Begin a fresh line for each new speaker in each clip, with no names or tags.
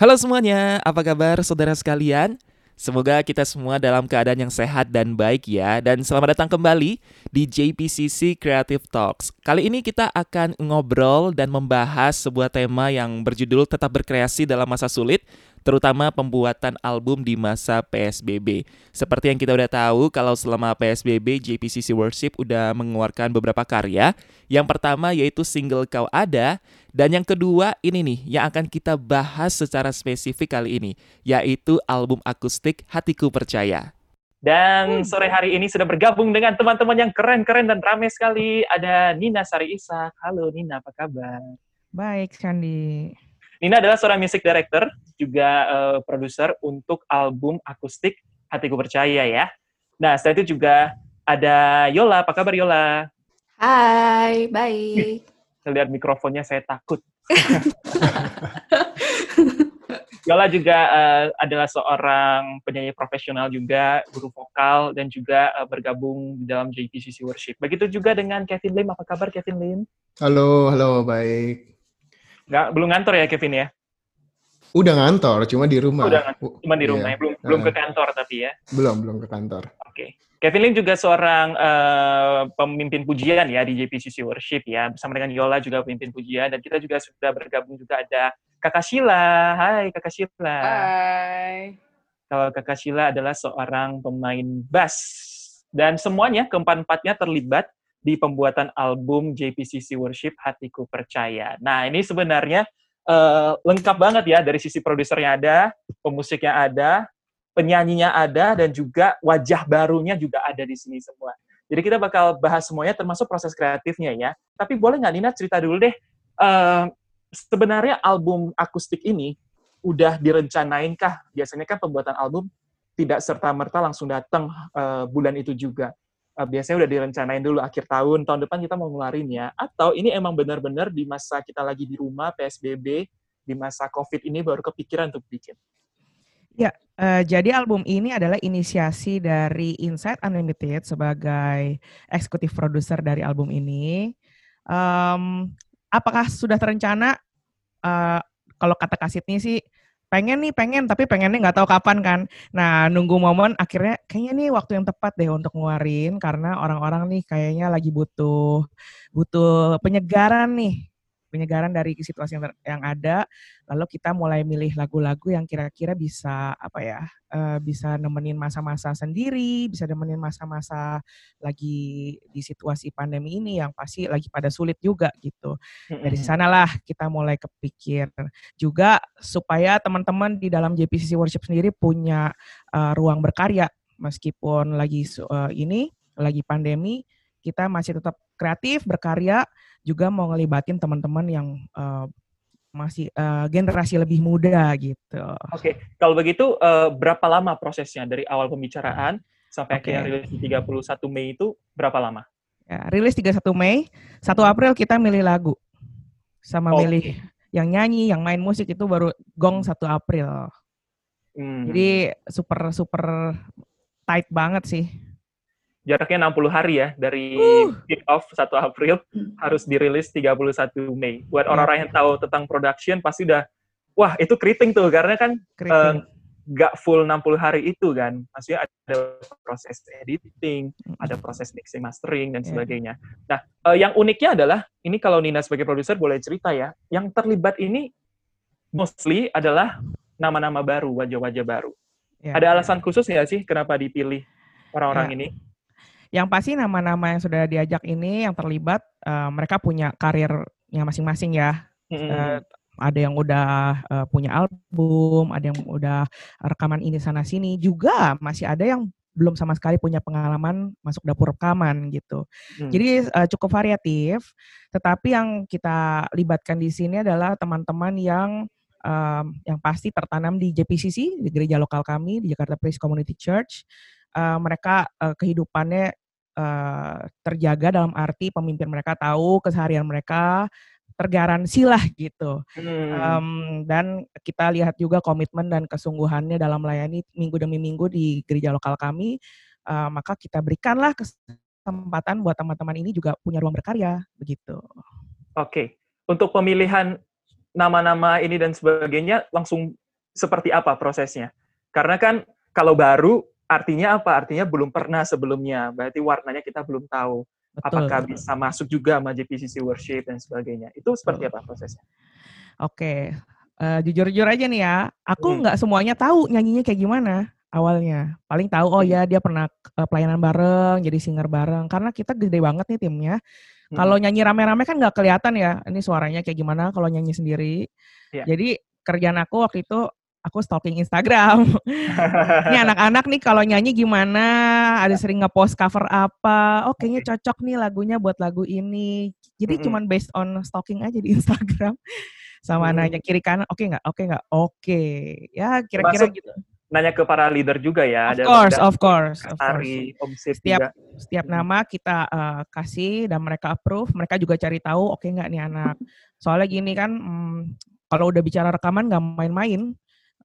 Halo semuanya, apa kabar saudara sekalian? Semoga kita semua dalam keadaan yang sehat dan baik ya. Dan selamat datang kembali di JPCC Creative Talks. Kali ini kita akan ngobrol dan membahas sebuah tema yang berjudul Tetap Berkreasi dalam Masa Sulit terutama pembuatan album di masa PSBB. Seperti yang kita udah tahu, kalau selama PSBB, JPCC Worship udah mengeluarkan beberapa karya. Yang pertama yaitu single Kau Ada, dan yang kedua ini nih yang akan kita bahas secara spesifik kali ini, yaitu album akustik Hatiku Percaya.
Dan sore hari ini sudah bergabung dengan teman-teman yang keren-keren dan ramai sekali. Ada Nina Sari Isak. Halo Nina, apa kabar?
Baik, Sandi.
Nina adalah seorang music director, juga uh, produser untuk album akustik Hatiku Percaya ya. Nah, setelah itu juga ada Yola. Apa kabar Yola?
Hai, baik.
Lihat mikrofonnya saya takut. Yola juga uh, adalah seorang penyanyi profesional juga, guru vokal, dan juga uh, bergabung di dalam JPCC Worship. Begitu juga dengan Kevin Lim. Apa kabar Kevin Lim?
Halo, halo, baik.
Nggak, belum ngantor ya Kevin ya?
Udah ngantor, cuma di rumah.
Udah ngantor, cuma di rumah iya. ya, belum uh, belum ke kantor tapi ya.
Belum, belum ke kantor.
Oke. Okay. Kevin Lim juga seorang uh, pemimpin pujian ya di JPCC Worship ya, bersama dengan Yola juga pemimpin pujian dan kita juga sudah bergabung juga ada Kakak Sheila. Hai Kakak Sheila.
Hai.
Kalau Kakak Sheila adalah seorang pemain bass dan semuanya keempat-empatnya terlibat di pembuatan album JPCC Worship Hatiku Percaya. Nah, ini sebenarnya uh, lengkap banget ya dari sisi produsernya ada, pemusiknya ada, penyanyinya ada, dan juga wajah barunya juga ada di sini semua. Jadi kita bakal bahas semuanya termasuk proses kreatifnya ya. Tapi boleh nggak Nina cerita dulu deh, uh, sebenarnya album akustik ini udah direncanain kah? Biasanya kan pembuatan album tidak serta-merta langsung datang uh, bulan itu juga uh, biasanya udah direncanain dulu akhir tahun, tahun depan kita mau ngeluarin ya. Atau ini emang benar-benar di masa kita lagi di rumah, PSBB, di masa COVID ini baru kepikiran untuk bikin?
Ya, uh, jadi album ini adalah inisiasi dari Insight Unlimited sebagai eksekutif produser dari album ini. Um, apakah sudah terencana? Uh, kalau kata Kasitni sih pengen nih pengen tapi pengennya nggak tahu kapan kan nah nunggu momen akhirnya kayaknya nih waktu yang tepat deh untuk ngeluarin karena orang-orang nih kayaknya lagi butuh butuh penyegaran nih penyegaran dari situasi yang, yang ada lalu kita mulai milih lagu-lagu yang kira-kira bisa apa ya uh, bisa nemenin masa-masa sendiri bisa nemenin masa-masa lagi di situasi pandemi ini yang pasti lagi pada sulit juga gitu. Dari sanalah kita mulai kepikir juga supaya teman-teman di dalam JPCC Worship sendiri punya uh, ruang berkarya. Meskipun lagi uh, ini lagi pandemi kita masih tetap kreatif berkarya juga mau ngelibatin teman-teman yang uh, masih uh, generasi lebih muda gitu.
Oke, okay. kalau begitu uh, berapa lama prosesnya dari awal pembicaraan sampai okay. akhirnya rilis 31 Mei itu berapa lama?
Ya, rilis 31 Mei, 1 April kita milih lagu. Sama oh, milih okay. yang nyanyi, yang main musik itu baru gong 1 April. Hmm. Jadi super super tight banget sih
jaraknya 60 hari ya dari uh. kick off 1 April harus dirilis 31 Mei. Buat iya. orang-orang yang tahu tentang production pasti udah wah itu keriting tuh karena kan nggak uh, full 60 hari itu kan. Maksudnya ada proses editing, ada proses mixing mastering dan iya. sebagainya. Nah, uh, yang uniknya adalah ini kalau Nina sebagai produser boleh cerita ya, yang terlibat ini mostly adalah nama-nama baru, wajah-wajah baru. Ya, ada alasan khusus nggak sih kenapa dipilih orang-orang ya. ini?
Yang pasti nama-nama yang sudah diajak ini yang terlibat uh, mereka punya karirnya masing-masing ya. Mm-hmm. Uh, ada yang udah uh, punya album, ada yang udah rekaman ini sana sini. Juga masih ada yang belum sama sekali punya pengalaman masuk dapur rekaman gitu. Hmm. Jadi uh, cukup variatif, tetapi yang kita libatkan di sini adalah teman-teman yang um, yang pasti tertanam di JPCC di gereja lokal kami di Jakarta Praise Community Church. Uh, mereka uh, kehidupannya uh, terjaga dalam arti pemimpin mereka tahu keseharian mereka tergaransi lah gitu. Hmm. Um, dan kita lihat juga komitmen dan kesungguhannya dalam melayani minggu demi minggu di gereja lokal kami. Uh, maka kita berikanlah kesempatan buat teman-teman ini juga punya ruang berkarya begitu.
Oke, okay. untuk pemilihan nama-nama ini dan sebagainya langsung seperti apa prosesnya? Karena kan kalau baru artinya apa? Artinya belum pernah sebelumnya. Berarti warnanya kita belum tahu.
Betul.
Apakah bisa masuk juga sama JPCC Worship dan sebagainya. Itu seperti apa prosesnya?
Oke, eh, jujur-jujur aja nih ya, aku
Hmm.
nggak semuanya tahu nyanyinya kayak gimana awalnya. Paling tahu oh ya dia pernah eh, pelayanan bareng, jadi singer bareng. Karena kita gede banget nih timnya.
Hmm.
Kalau nyanyi rame-rame kan nggak kelihatan ya, ini suaranya kayak gimana kalau nyanyi sendiri.
Iya.
Jadi kerjaan aku waktu itu aku stalking Instagram. ini anak-anak nih kalau nyanyi gimana, ada sering ngepost cover apa, oh kayaknya cocok nih lagunya buat lagu ini. Jadi
Mm-mm.
cuman based on stalking aja di Instagram. Sama
Hmm.
nanya kiri kanan, oke nggak, oke nggak, oke. Ya kira-kira gitu.
Nanya ke para leader juga ya.
Of course, of course, of course. Setiap
juga.
setiap
Mm.
nama kita eh, kasih dan mereka approve, mereka juga cari tahu oke nggak nih anak. Soalnya gini kan, mm, kalau udah bicara rekaman nggak main-main,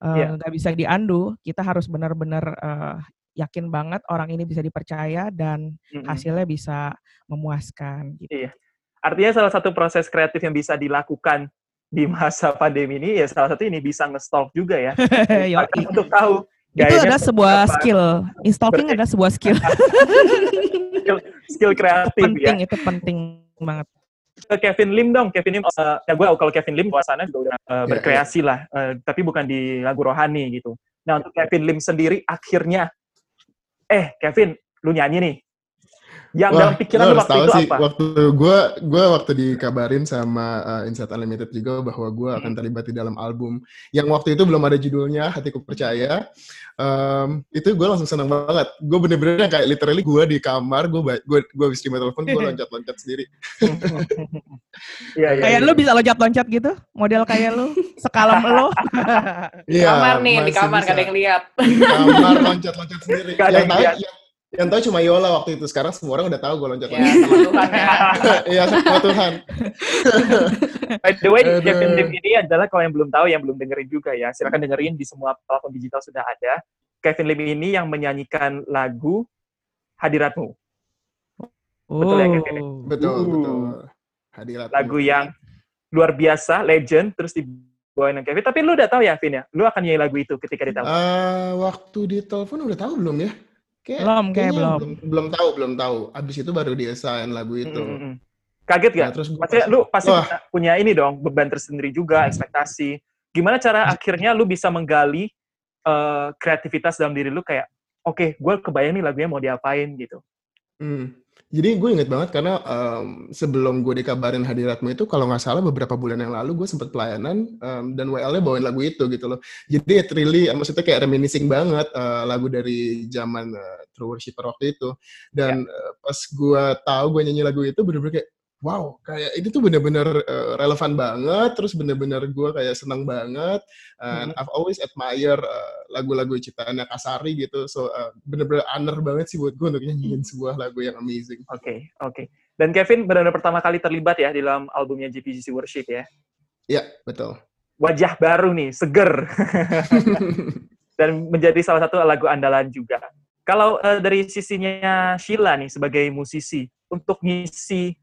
Iya.
nggak bisa diandu. Kita harus benar-benar eh, yakin banget orang ini bisa dipercaya dan
Mm-mm.
hasilnya bisa memuaskan. Gitu.
Iya. Artinya salah satu proses kreatif yang bisa dilakukan di masa pandemi ini ya salah satu ini bisa nge-stalk juga ya. Instagram untuk tahu
Itu adalah sebuah
apa.
skill. Instalking
Berarti-
adalah sebuah skill.
skill, skill kreatif ya.
penting itu penting banget.
Ke Kevin Lim dong, Kevin Lim. eh, ya gue kalau Kevin Lim suasana juga udah
Iya,
berkreasi lah, eh, tapi bukan di lagu rohani gitu. Nah untuk Kevin Lim sendiri akhirnya, eh Kevin, lu nyanyi nih. Yang
Wah,
dalam pikiran
lo
lu waktu
tahu
itu
sih,
apa?
waktu gue gue waktu dikabarin sama uh, Insight Unlimited juga bahwa gue akan terlibat di dalam album yang waktu itu belum ada judulnya Hatiku Percaya. Em, itu gue langsung senang banget. Gue bener-bener kayak literally gue di kamar, gue gue gue habis terima telepon, gue loncat-loncat sendiri.
Iya, iya.
Kayak
iya.
lu bisa loncat-loncat gitu, model kayak lu, sekalem lu.
Iya,
kamar nih, di kamar gak ada yang lihat.
Di kamar loncat-loncat sendiri.
Gak ada
yang
yang lihat.
Yang, tahu cuma Yola waktu itu. Sekarang semua orang udah tahu gue
Ya,
loncat-loncat.
sama Tuhan ya.
Iya, sama Tuhan.
By the way,
Aduh.
Kevin Lim ini adalah kalau yang belum tahu, yang belum dengerin juga ya, silakan dengerin di semua platform digital sudah ada. Kevin Lim ini yang menyanyikan lagu Hadiratmu. Betul ya, Kevin?
Oh.
Betul,
Uh.
betul. Hadirat.
Lagu yang luar biasa, legend, terus dibawain sama Kevin. Tapi lu udah tahu ya, Vin ya? Lu akan nyanyi lagu itu ketika ditelepon.
Eh, waktu di telepon udah tahu belum ya? Kayak,
Belum, kayak belum.
belum. Belum tahu, belum tahu. Abis itu baru dia-assign lagu itu.
Mm, mm, mm. Kaget gak?
Nah, terus
Pasti lu pasti
Wah.
punya, ini dong, beban tersendiri juga, ekspektasi. Gimana cara akhirnya lu bisa menggali eh, kreativitas dalam diri lu kayak, oke, gue kebayang nih lagunya mau diapain gitu.
Hmm. Jadi gue inget banget karena em, sebelum gue dikabarin hadiratmu itu kalau nggak salah beberapa bulan yang lalu gue sempat pelayanan em, dan WL-nya bawain lagu itu gitu loh. Jadi it really, maksudnya kayak reminiscing banget eh, lagu dari zaman eh, True Worshipper waktu itu. Dan eh, pas gue tahu gue nyanyi lagu itu bener-bener kayak wow, kayak ini tuh bener-bener eh, relevan banget. Terus bener-bener gue kayak senang banget. And I've always admire eh, lagu-lagu ciptaannya Kasari gitu. So eh, bener-bener honor banget sih buat gue untuk nyanyiin sebuah lagu yang amazing.
Oke, oke. Dan Kevin benar-benar pertama kali terlibat ya di dalam albumnya GPCC Worship ya.
Ya, betul.
Wajah baru nih, seger. Dan menjadi salah satu lagu andalan juga. Kalau eh, dari sisinya Sheila nih sebagai musisi, untuk ngisi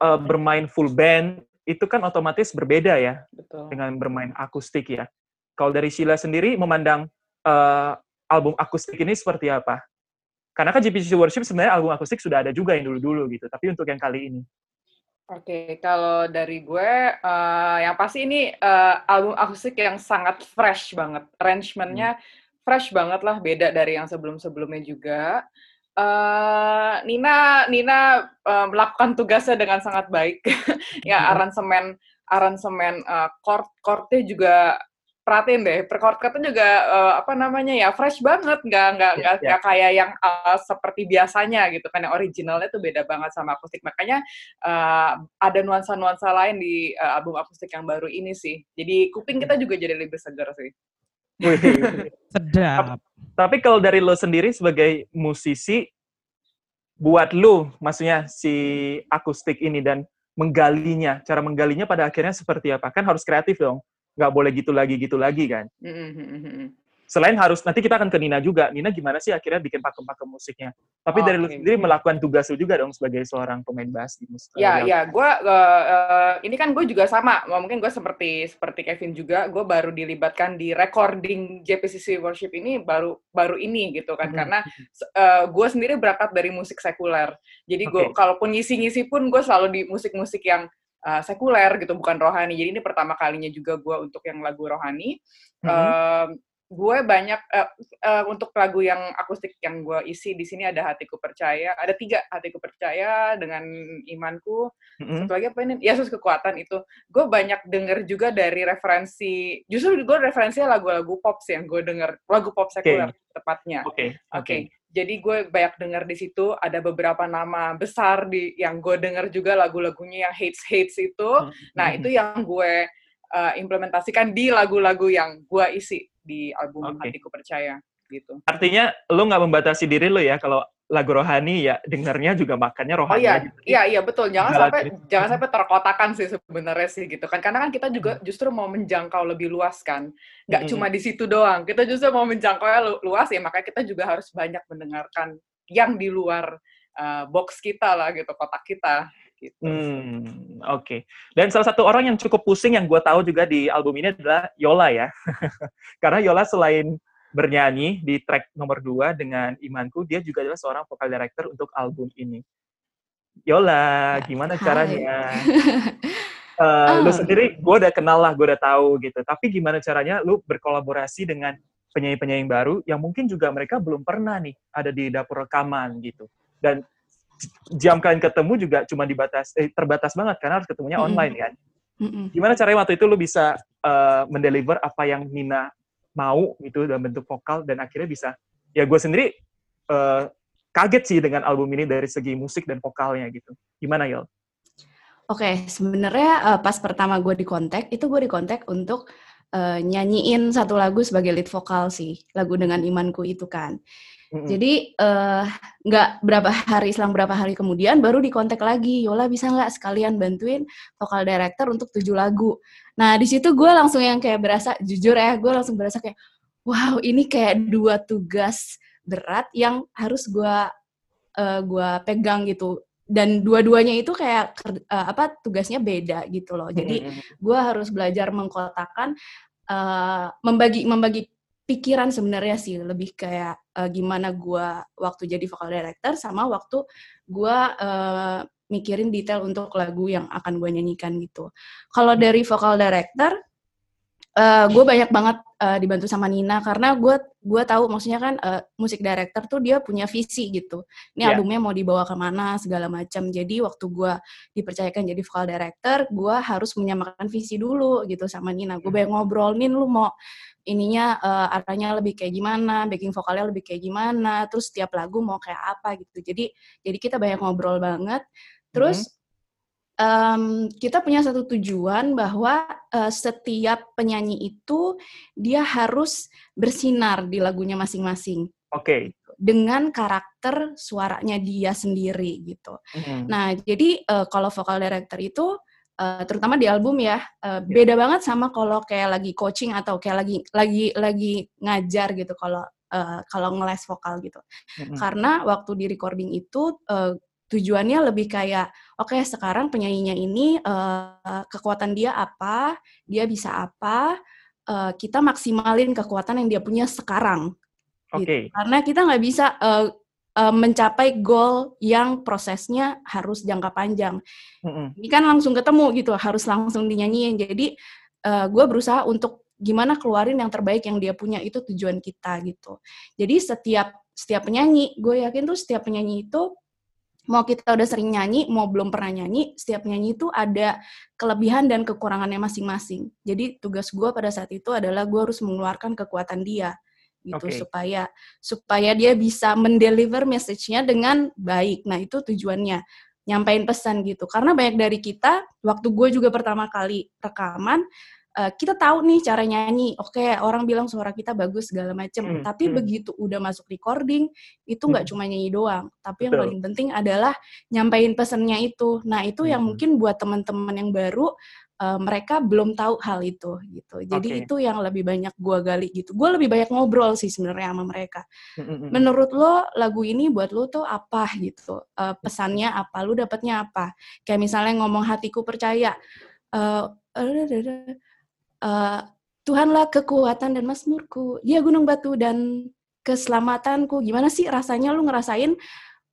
eh, bermain full band, itu kan otomatis berbeda ya
Betul.
dengan bermain akustik ya. Kalau dari Sheila sendiri memandang eh, album akustik ini seperti apa? Karena kan GPCC Worship sebenarnya album akustik sudah ada juga yang dulu-dulu gitu. Tapi untuk yang kali ini,
Oke, kalau dari gue, eh, yang pasti ini eh, album akustik yang sangat fresh banget. Arrangementnya fresh banget lah, beda dari yang sebelum-sebelumnya juga. Eh, Nina, Nina eh, melakukan tugasnya dengan sangat baik. ya aransemen, aransemen eh, chord, chordnya juga perhatiin deh, per chord chordnya juga eh, apa namanya ya fresh banget, nggak nggak
Iya,
nggak nggak kayak yang eh, seperti biasanya gitu kan, yang originalnya tuh beda banget sama akustik. Makanya eh, ada nuansa-nuansa lain di eh, album akustik yang baru ini sih. Jadi kuping kita juga jadi lebih segar sih.
Sedap.
Tapi kalau dari lo sendiri sebagai musisi, buat lo, maksudnya si akustik ini dan menggalinya, cara menggalinya pada akhirnya seperti apa? Kan harus kreatif dong, nggak boleh gitu lagi gitu lagi kan?
Mm, mm, mm, mm.
Selain harus nanti kita akan ke Nina juga. Nina gimana sih akhirnya bikin pakem-pakem musiknya? Tapi dari lu
Oke.
sendiri melakukan tugas lu juga dong sebagai seorang pemain bass di musik.
Ya, ya, gue ini kan gue juga sama. Mungkin gue seperti seperti Kevin juga, gue baru dilibatkan di recording JPCC Worship ini baru baru ini gitu kan,
Mhm.
karena gue sendiri berangkat dari musik sekuler. Jadi gue
Oke.
kalaupun ngisi-ngisi pun gue selalu di musik-musik yang uh, sekuler gitu, bukan rohani. Jadi ini pertama kalinya juga gue untuk yang lagu rohani. Em, gue banyak eh, eh, untuk lagu yang akustik yang gue isi di sini ada hatiku percaya ada tiga hatiku percaya dengan imanku.
Mhm.
satu lagi apa ini? Yesus kekuatan itu. Gue banyak denger juga dari referensi justru gue referensinya lagu-lagu pop sih yang gue denger lagu pop sekuler tepatnya.
Oke,
Oke,
oke.
jadi gue banyak dengar di situ ada beberapa nama besar di yang gue dengar juga lagu-lagunya yang hates hates itu. Nah itu yang gue uh, implementasikan di lagu-lagu yang gue isi di album
Oke.
Hatiku Percaya gitu.
Artinya lu nggak membatasi diri lu ya kalau lagu rohani ya dengernya juga makannya
Oh
rohani
iya,
aja.
iya iya betul. Jangan
Segala
sampai
cerita.
jangan sampai terkotakan sih sebenarnya sih gitu kan. Karena kan kita juga justru mau menjangkau lebih luas kan. Nggak
Mm-mm.
cuma di situ doang. Kita justru mau menjangkau lu- luas ya makanya kita juga harus banyak mendengarkan yang di luar uh, box kita lah gitu, kotak kita gitu.
Hmm, oke. Dan salah satu orang yang cukup pusing yang gue tahu juga di album ini adalah Yola ya. Karena Yola selain bernyanyi di track nomor 2 dengan Imanku, dia juga adalah seorang vokal director untuk album ini. Yola, gimana
hai.
caranya? Eh, Lu
Ah.
sendiri, gue udah kenal lah, gue udah tahu gitu. Tapi gimana caranya lu berkolaborasi dengan penyanyi-penyanyi baru yang mungkin juga mereka belum pernah nih ada di dapur rekaman gitu. Dan jam kalian ketemu juga cuma dibatas eh, terbatas banget karena harus ketemunya
Mm-mm.
online kan.
Mm-mm.
Gimana caranya waktu itu lu bisa eh, mendeliver apa yang Nina mau gitu dalam bentuk vokal dan akhirnya bisa ya gue sendiri eh, kaget sih dengan album ini dari segi musik dan vokalnya gitu. Gimana Yol?
Oke, sebenarnya eh, pas pertama gue di kontak itu gue di kontak untuk eh, nyanyiin satu lagu sebagai lead vokal sih, lagu dengan imanku itu kan. Jadi eh, nggak berapa hari selang berapa hari kemudian baru dikontak lagi, Yola bisa nggak sekalian bantuin vokal director untuk tujuh lagu. Nah di situ gue langsung yang kayak berasa jujur ya, gue langsung berasa kayak wow ini kayak dua tugas berat yang harus gue eh, gua pegang gitu. Dan dua-duanya itu kayak eh, apa tugasnya beda gitu loh. Jadi gue harus belajar mengkotakan eh, membagi membagi pikiran sebenarnya sih lebih kayak eh, gimana gue waktu jadi vocal director sama waktu gue eh, mikirin detail untuk lagu yang akan gue nyanyikan gitu. Kalau dari vocal director gue banyak banget eh, dibantu sama Nina karena gue gue tahu maksudnya kan eh, musik director tuh dia punya visi gitu. Ini
Ya.
albumnya mau dibawa ke mana segala macam. Jadi waktu gue dipercayakan jadi vocal director, gue harus menyamakan visi dulu gitu sama Nina. Gue banyak ngobrol, Nin lu mau ininya eh, arahnya lebih kayak gimana, backing vokalnya lebih kayak gimana, terus setiap lagu mau kayak apa gitu. Jadi jadi kita banyak ngobrol banget. Terus em, kita punya satu tujuan bahwa eh, setiap penyanyi itu dia harus bersinar di lagunya masing-masing
Oke.
dengan karakter suaranya dia sendiri gitu.
Mm-mm.
Nah, jadi eh, kalau vokal director itu eh, terutama di album ya eh, beda banget sama kalau kayak lagi coaching atau kayak lagi lagi lagi ngajar gitu kalau eh, kalau ngeles vokal gitu.
Mm-mm.
Karena waktu di recording itu eh, tujuannya lebih kayak oke sekarang penyanyinya ini eh, kekuatan dia apa, dia bisa apa, eh, kita maksimalin kekuatan yang dia punya sekarang
Oke.
gitu. Karena kita nggak bisa eh, mencapai goal yang prosesnya harus jangka panjang.
Mm-mm.
Ini kan langsung ketemu gitu, harus langsung dinyanyiin. Jadi gue berusaha untuk gimana keluarin yang terbaik yang dia punya itu tujuan kita gitu. Jadi setiap setiap penyanyi, gue yakin tuh setiap penyanyi itu mau kita udah sering nyanyi, mau belum pernah nyanyi, setiap penyanyi itu ada kelebihan dan kekurangannya masing-masing. Jadi tugas gue pada saat itu adalah gue harus mengeluarkan kekuatan dia gitu
Oke.
supaya supaya dia bisa mendeliver message-nya dengan baik. Nah itu tujuannya nyampain pesan gitu. Karena banyak dari kita waktu gue juga pertama kali rekaman eh, kita tahu nih cara nyanyi. Oke orang bilang suara kita bagus segala macem.
Hmm,
Tapi
hmm.
begitu udah masuk recording itu nggak
Hmm.
cuma nyanyi doang. Tapi yang
Betul.
paling penting adalah nyampain pesannya itu. Nah itu yang
Hmm.
mungkin buat teman-teman yang baru uh, mereka belum tahu hal itu gitu. Jadi
Oke.
itu yang lebih banyak gua gali gitu. Gua lebih banyak ngobrol sih sebenarnya sama mereka. Menurut lo lagu ini buat lo tuh apa gitu? Uh, pesannya apa? Lu dapetnya apa? Kayak misalnya ngomong hatiku percaya. Uh, uh, Tuhanlah kekuatan dan masmurku. Dia gunung batu dan keselamatanku. Gimana sih rasanya lu ngerasain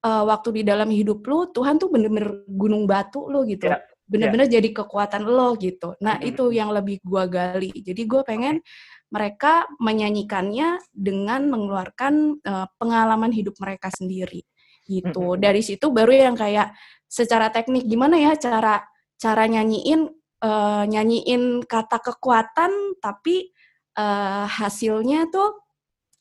uh, waktu di dalam hidup lu Tuhan tuh bener-bener gunung batu lu gitu.
Ya,
Bener-bener jadi kekuatan lo gitu. Nah,
Mhm.
itu yang lebih gua gali. Jadi gue pengen mereka menyanyikannya dengan mengeluarkan uh, pengalaman hidup mereka sendiri gitu.
Mhm.
Dari situ baru yang kayak secara teknik gimana ya cara cara nyanyiin uh, nyanyiin kata kekuatan tapi uh, hasilnya tuh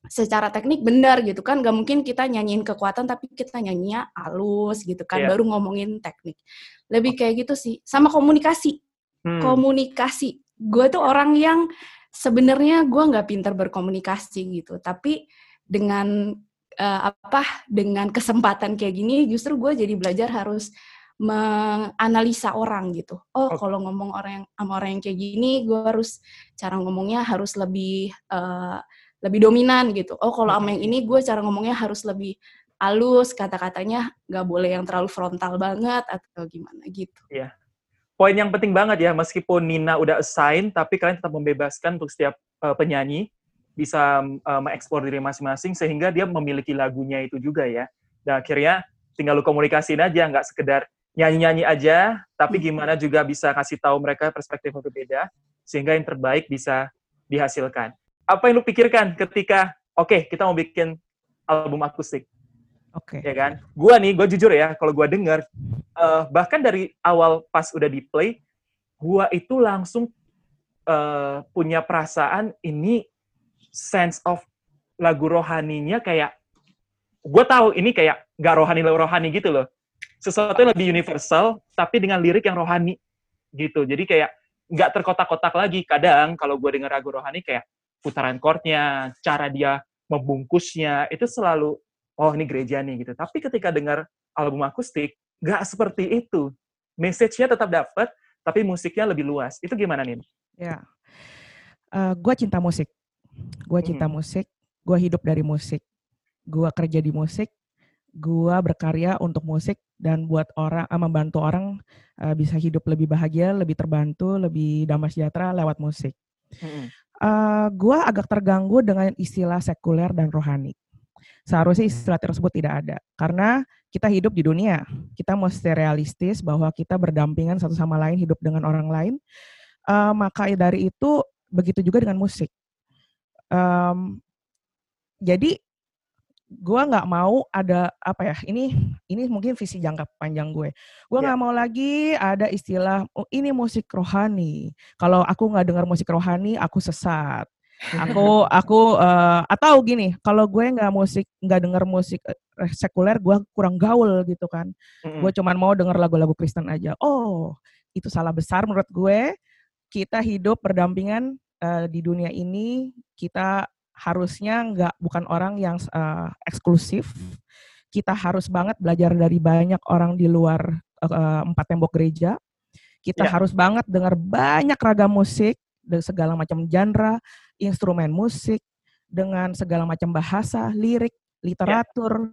secara teknik benar gitu kan. Gak mungkin kita nyanyiin kekuatan tapi kita nyanyinya halus gitu kan.
Iya.
baru ngomongin teknik. Lebih kayak gitu sih. Sama komunikasi.
Hmm.
komunikasi. Gue tuh orang yang sebenarnya gue nggak pintar berkomunikasi gitu. Tapi dengan eh, apa dengan kesempatan kayak gini justru gue jadi belajar harus menganalisa orang gitu oh
Oke.
kalau ngomong orang yang sama orang yang kayak gini gue harus cara ngomongnya harus lebih eh, lebih dominan gitu oh kalau sama yang ini gue cara ngomongnya harus lebih halus kata-katanya nggak boleh yang terlalu frontal banget atau gimana gitu
Poin yang penting banget ya, meskipun Nina udah assign, tapi kalian tetap membebaskan untuk setiap uh, penyanyi bisa uh, mengeksplor diri masing-masing sehingga dia memiliki lagunya itu juga ya. Dan akhirnya tinggal lu komunikasiin aja, nggak sekedar nyanyi-nyanyi aja, tapi gimana juga bisa kasih tahu mereka perspektif yang berbeda sehingga yang terbaik bisa dihasilkan. Apa yang lu pikirkan ketika oke kita mau bikin album akustik?
Oke.
ya kan? Gua nih, gua jujur ya, kalau gua denger, eh, bahkan dari awal pas udah di play, gua itu langsung eh, punya perasaan ini sense of lagu rohaninya kayak, gua tahu ini kayak gak rohani rohani gitu loh. Sesuatu yang lebih universal, tapi dengan lirik yang rohani gitu. Jadi kayak nggak terkotak-kotak lagi. Kadang kalau gue denger lagu rohani kayak putaran chordnya, cara dia membungkusnya, itu selalu oh ini gereja nih gitu. Tapi ketika dengar album akustik, nggak seperti itu. Message-nya tetap dapat, tapi musiknya lebih luas. Itu gimana nih?
Ya. gue cinta musik. Gue cinta
Mhm.
musik. Gue hidup dari musik. Gue kerja di musik. Gue berkarya untuk musik dan buat orang, eh, membantu orang eh, bisa hidup lebih bahagia, lebih terbantu, lebih damai sejahtera lewat musik. Eh, gue agak terganggu dengan istilah sekuler dan rohani. Seharusnya istilah tersebut tidak ada. Karena kita hidup di dunia. Kita mesti realistis bahwa kita berdampingan satu sama lain, hidup dengan orang lain. Eh, maka dari itu, begitu juga dengan musik. Em, jadi, gue nggak mau ada, apa ya, ini ini mungkin visi jangka panjang gue. Gue
Ya.
nggak mau lagi ada istilah, "Oh, ini musik rohani. Kalau aku nggak dengar musik rohani, aku sesat." Aku aku eh, atau gini, kalau gue nggak musik nggak dengar musik eh, sekuler, gue kurang gaul gitu kan.
Mm-mm.
Gue cuman mau dengar lagu-lagu Kristen aja. Oh, itu salah besar menurut gue. Kita hidup berdampingan eh, di dunia ini, kita harusnya nggak bukan orang yang eh, eksklusif. Kita harus banget belajar dari banyak orang di luar eh, empat tembok gereja. Kita
Ya.
harus banget dengar banyak ragam musik segala macam genre, instrumen musik dengan segala macam bahasa, lirik, literatur.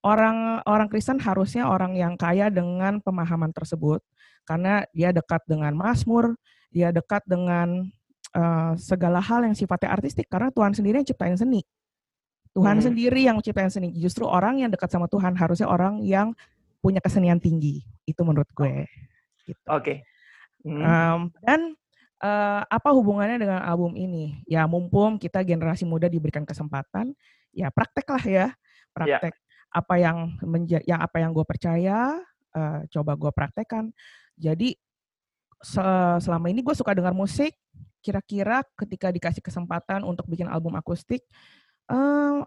Orang orang Kristen harusnya orang yang kaya dengan pemahaman tersebut karena dia dekat dengan Mazmur, dia dekat dengan eh, segala hal yang sifatnya artistik karena Tuhan sendiri yang ciptain seni. Tuhan
Hmm.
sendiri yang ciptain seni. Justru orang yang dekat sama Tuhan harusnya orang yang punya kesenian tinggi. Itu menurut gue. Gitu.
Oke. Mm.
Em, dan eh, apa hubungannya dengan album ini? Ya mumpung kita generasi muda diberikan kesempatan, ya praktek lah ya, praktek apa yang menja- yang apa yang gue percaya, eh, coba gue praktekkan. Jadi se- selama ini gue suka dengar musik. Kira-kira ketika dikasih kesempatan untuk bikin album akustik, eh,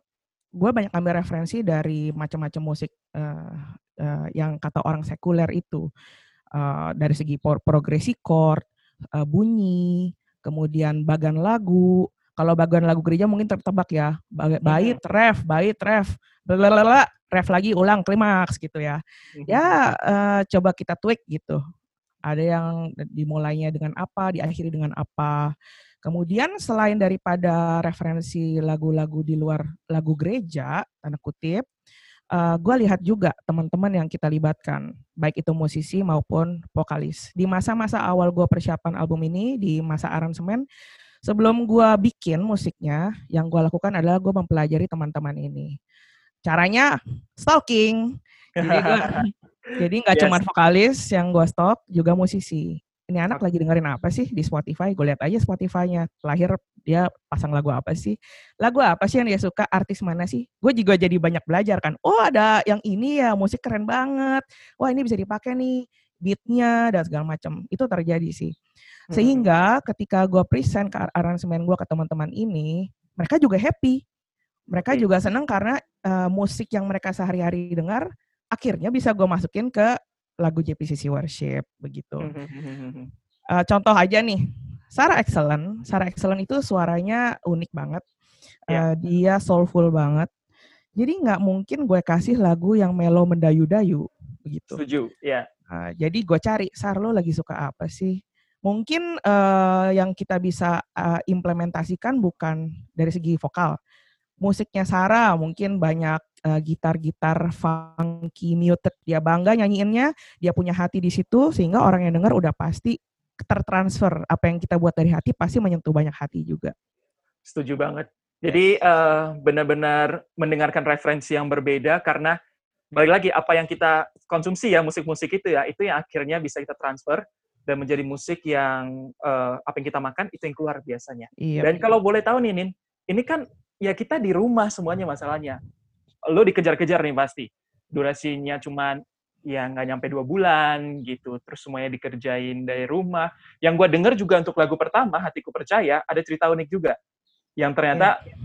gue banyak ambil referensi dari macam-macam musik eh, eh, yang kata orang sekuler itu Eh, dari segi progresi chord, eh, bunyi, kemudian bagan lagu. Kalau bagan lagu gereja mungkin tertebak ya, Ba- bait, ref, bait, ref, blablabla, ref lagi, ulang, klimaks gitu ya.
Mhm.
Ya eh, coba kita tweak gitu. Ada yang dimulainya dengan apa, diakhiri dengan apa. Kemudian selain daripada referensi lagu-lagu di luar lagu gereja, tanda kutip, uh, gue lihat juga teman-teman yang kita libatkan, baik itu musisi maupun vokalis. Di masa-masa awal gue persiapan album ini, di masa aransemen, sebelum gue bikin musiknya, yang gue lakukan adalah gue mempelajari teman-teman ini. Caranya stalking. Jadi nggak yes. cuma vokalis yang gue stok, juga musisi. Ini anak okay. lagi dengerin apa sih di Spotify? Gue lihat aja Spotify-nya. Lahir dia pasang lagu apa sih? Lagu apa sih yang dia suka? Artis mana sih? Gue juga jadi banyak belajar kan. Oh ada yang ini ya musik keren banget. Wah ini bisa dipakai nih beatnya dan segala macam. Itu terjadi sih. Hmm. Sehingga ketika gue present ke aransemen gue ke teman-teman ini, mereka juga happy. Mereka juga senang karena uh, musik yang mereka sehari-hari dengar akhirnya bisa gue masukin ke lagu JPCC Worship begitu. uh, contoh aja nih, Sarah Excellent. Sarah Excellent itu suaranya unik banget. Uh, Dia soulful banget. Jadi nggak mungkin gue kasih lagu yang melo mendayu-dayu begitu.
Setuju, ya.
Uh, jadi gue cari, Sar lo lagi suka apa sih? Mungkin uh, yang kita bisa uh, implementasikan bukan dari segi vokal. Musiknya Sarah mungkin banyak uh, gitar-gitar funky muted. Dia bangga nyanyiinnya, dia punya hati di situ sehingga orang yang dengar udah pasti tertransfer apa yang kita buat dari hati pasti menyentuh banyak hati juga.
Setuju banget. Jadi uh, benar-benar mendengarkan referensi yang berbeda karena balik lagi apa yang kita konsumsi ya musik-musik itu ya itu yang akhirnya bisa kita transfer dan menjadi musik yang uh, apa yang kita makan itu yang keluar biasanya. Iya. Dan kalau boleh tahu nih Nin, ini kan ya kita di rumah semuanya masalahnya lo dikejar-kejar nih pasti. Durasinya cuman ya nggak nyampe dua bulan gitu. Terus semuanya dikerjain dari rumah. Yang gue denger juga untuk lagu pertama, Hatiku Percaya, ada cerita unik juga. Yang ternyata iya.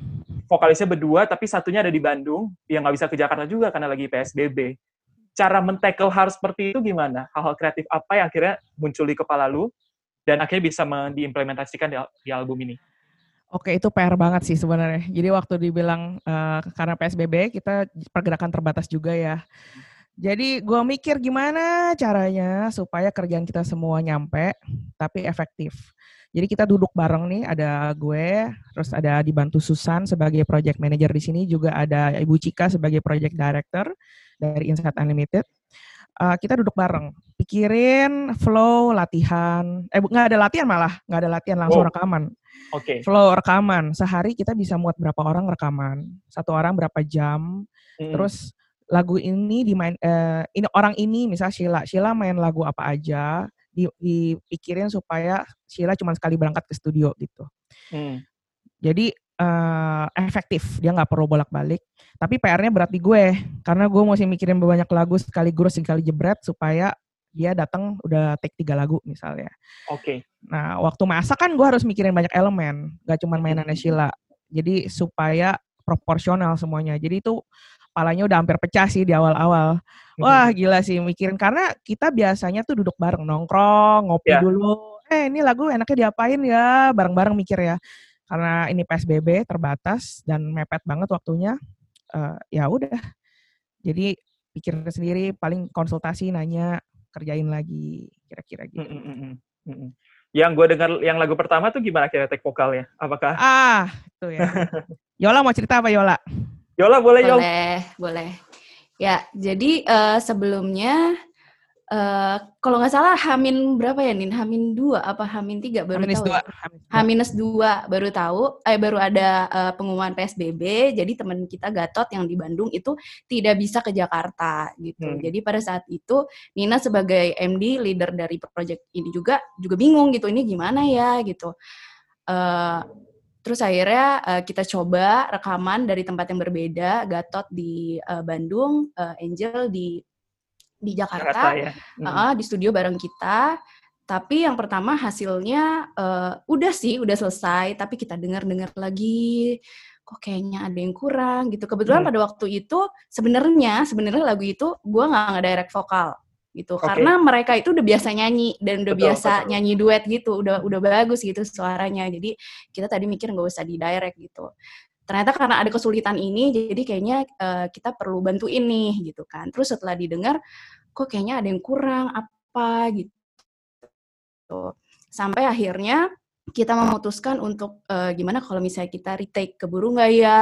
vokalisnya berdua, tapi satunya ada di Bandung, yang nggak bisa ke Jakarta juga karena lagi PSBB. Cara men-tackle hal seperti itu gimana? Hal-hal kreatif apa yang akhirnya muncul di kepala lu, dan akhirnya bisa diimplementasikan di, di album ini?
Oke, itu PR banget sih sebenarnya. Jadi waktu dibilang uh, karena PSBB kita pergerakan terbatas juga ya. Jadi gue mikir gimana caranya supaya kerjaan kita semua nyampe tapi efektif. Jadi kita duduk bareng nih, ada gue, terus ada dibantu Susan sebagai project manager di sini, juga ada Ibu Cika sebagai project director dari Insight Unlimited. Uh, kita duduk bareng, pikirin flow latihan. Eh nggak ada latihan malah, nggak ada latihan langsung oh. rekaman
Oke. Okay.
Flow rekaman. Sehari kita bisa muat berapa orang rekaman. Satu orang berapa jam. Hmm. Terus lagu ini dimain eh, ini orang ini misal Sheila. Sheila main lagu apa aja di, dipikirin supaya Sheila cuma sekali berangkat ke studio gitu. Hmm. Jadi uh, efektif, dia nggak perlu bolak-balik. Tapi PR-nya berat di gue, karena gue masih mikirin banyak lagu sekali gurus sekali jebret supaya dia datang udah take tiga lagu misalnya.
Oke. Okay.
Nah, waktu masak kan gue harus mikirin banyak elemen, gak cuma mainannya Sheila. Jadi supaya proporsional semuanya. Jadi itu palanya udah hampir pecah sih di awal-awal. Wah gila sih mikirin karena kita biasanya tuh duduk bareng nongkrong, ngopi yeah. dulu. Eh ini lagu enaknya diapain ya, bareng-bareng mikir ya. Karena ini PSBB terbatas dan mepet banget waktunya. Uh, ya udah. Jadi pikir sendiri, paling konsultasi nanya kerjain lagi kira-kira gitu. Mm -mm, mm
-mm. Yang gue dengar yang lagu pertama tuh gimana kira take vokalnya? Apakah?
Ah, itu ya. Yola mau cerita apa Yola?
Yola boleh Yola.
Boleh, boleh. Ya, jadi uh, sebelumnya Uh, kalau nggak salah Hamin berapa ya Nin? Hamin dua apa Hamin tiga baru Hamin tahu. Dua. Ya? Haminus dua baru tahu. Eh baru ada uh, pengumuman PSBB. Jadi teman kita Gatot yang di Bandung itu tidak bisa ke Jakarta gitu. Hmm. Jadi pada saat itu Nina sebagai MD leader dari project ini juga juga bingung gitu. Ini gimana ya gitu. Uh, Terus akhirnya uh, kita coba rekaman dari tempat yang berbeda, Gatot di uh, Bandung, uh, Angel di di Jakarta, Jakarta ya. hmm. uh, di studio bareng kita. Tapi yang pertama hasilnya uh, udah sih, udah selesai. Tapi kita dengar-dengar lagi, kok kayaknya ada yang kurang gitu. Kebetulan hmm. pada waktu itu sebenarnya sebenarnya lagu itu gue nggak direct vokal gitu, okay. karena mereka itu udah biasa nyanyi dan udah betul, biasa betul. nyanyi duet gitu, udah udah bagus gitu suaranya. Jadi kita tadi mikir nggak usah di direct gitu ternyata karena ada kesulitan ini jadi kayaknya uh, kita perlu bantu ini gitu kan terus setelah didengar kok kayaknya ada yang kurang apa gitu. Sampai akhirnya kita memutuskan untuk uh, gimana kalau misalnya kita retake keburu nggak ya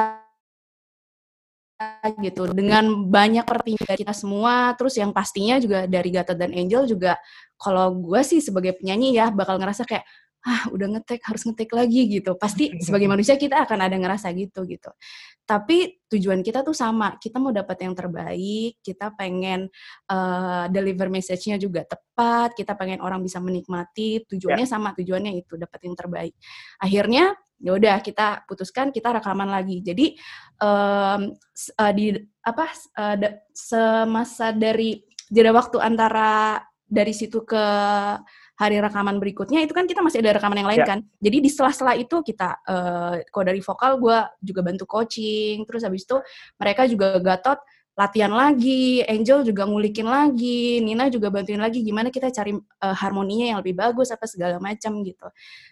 gitu dengan banyak pertimbangan kita semua terus yang pastinya juga dari Gatot dan Angel juga kalau gue sih sebagai penyanyi ya bakal ngerasa kayak ah udah ngetek harus ngetek lagi gitu. Pasti sebagai manusia kita akan ada ngerasa gitu gitu. Tapi tujuan kita tuh sama kita mau dapat yang terbaik kita pengen uh, deliver message-nya juga tepat kita pengen orang bisa menikmati tujuannya yeah. sama tujuannya itu dapat yang terbaik. Akhirnya ya udah kita putuskan kita rekaman lagi. Jadi um, uh, di apa uh, semasa dari jeda waktu antara dari situ ke hari rekaman berikutnya itu kan kita masih ada rekaman yang lain yeah. kan. Jadi di sela-sela itu kita uh, kalau dari vokal gue juga bantu coaching, terus habis itu mereka juga gatot latihan lagi, Angel juga ngulikin lagi, Nina juga bantuin lagi gimana kita cari uh, harmoninya yang lebih bagus apa segala macam gitu.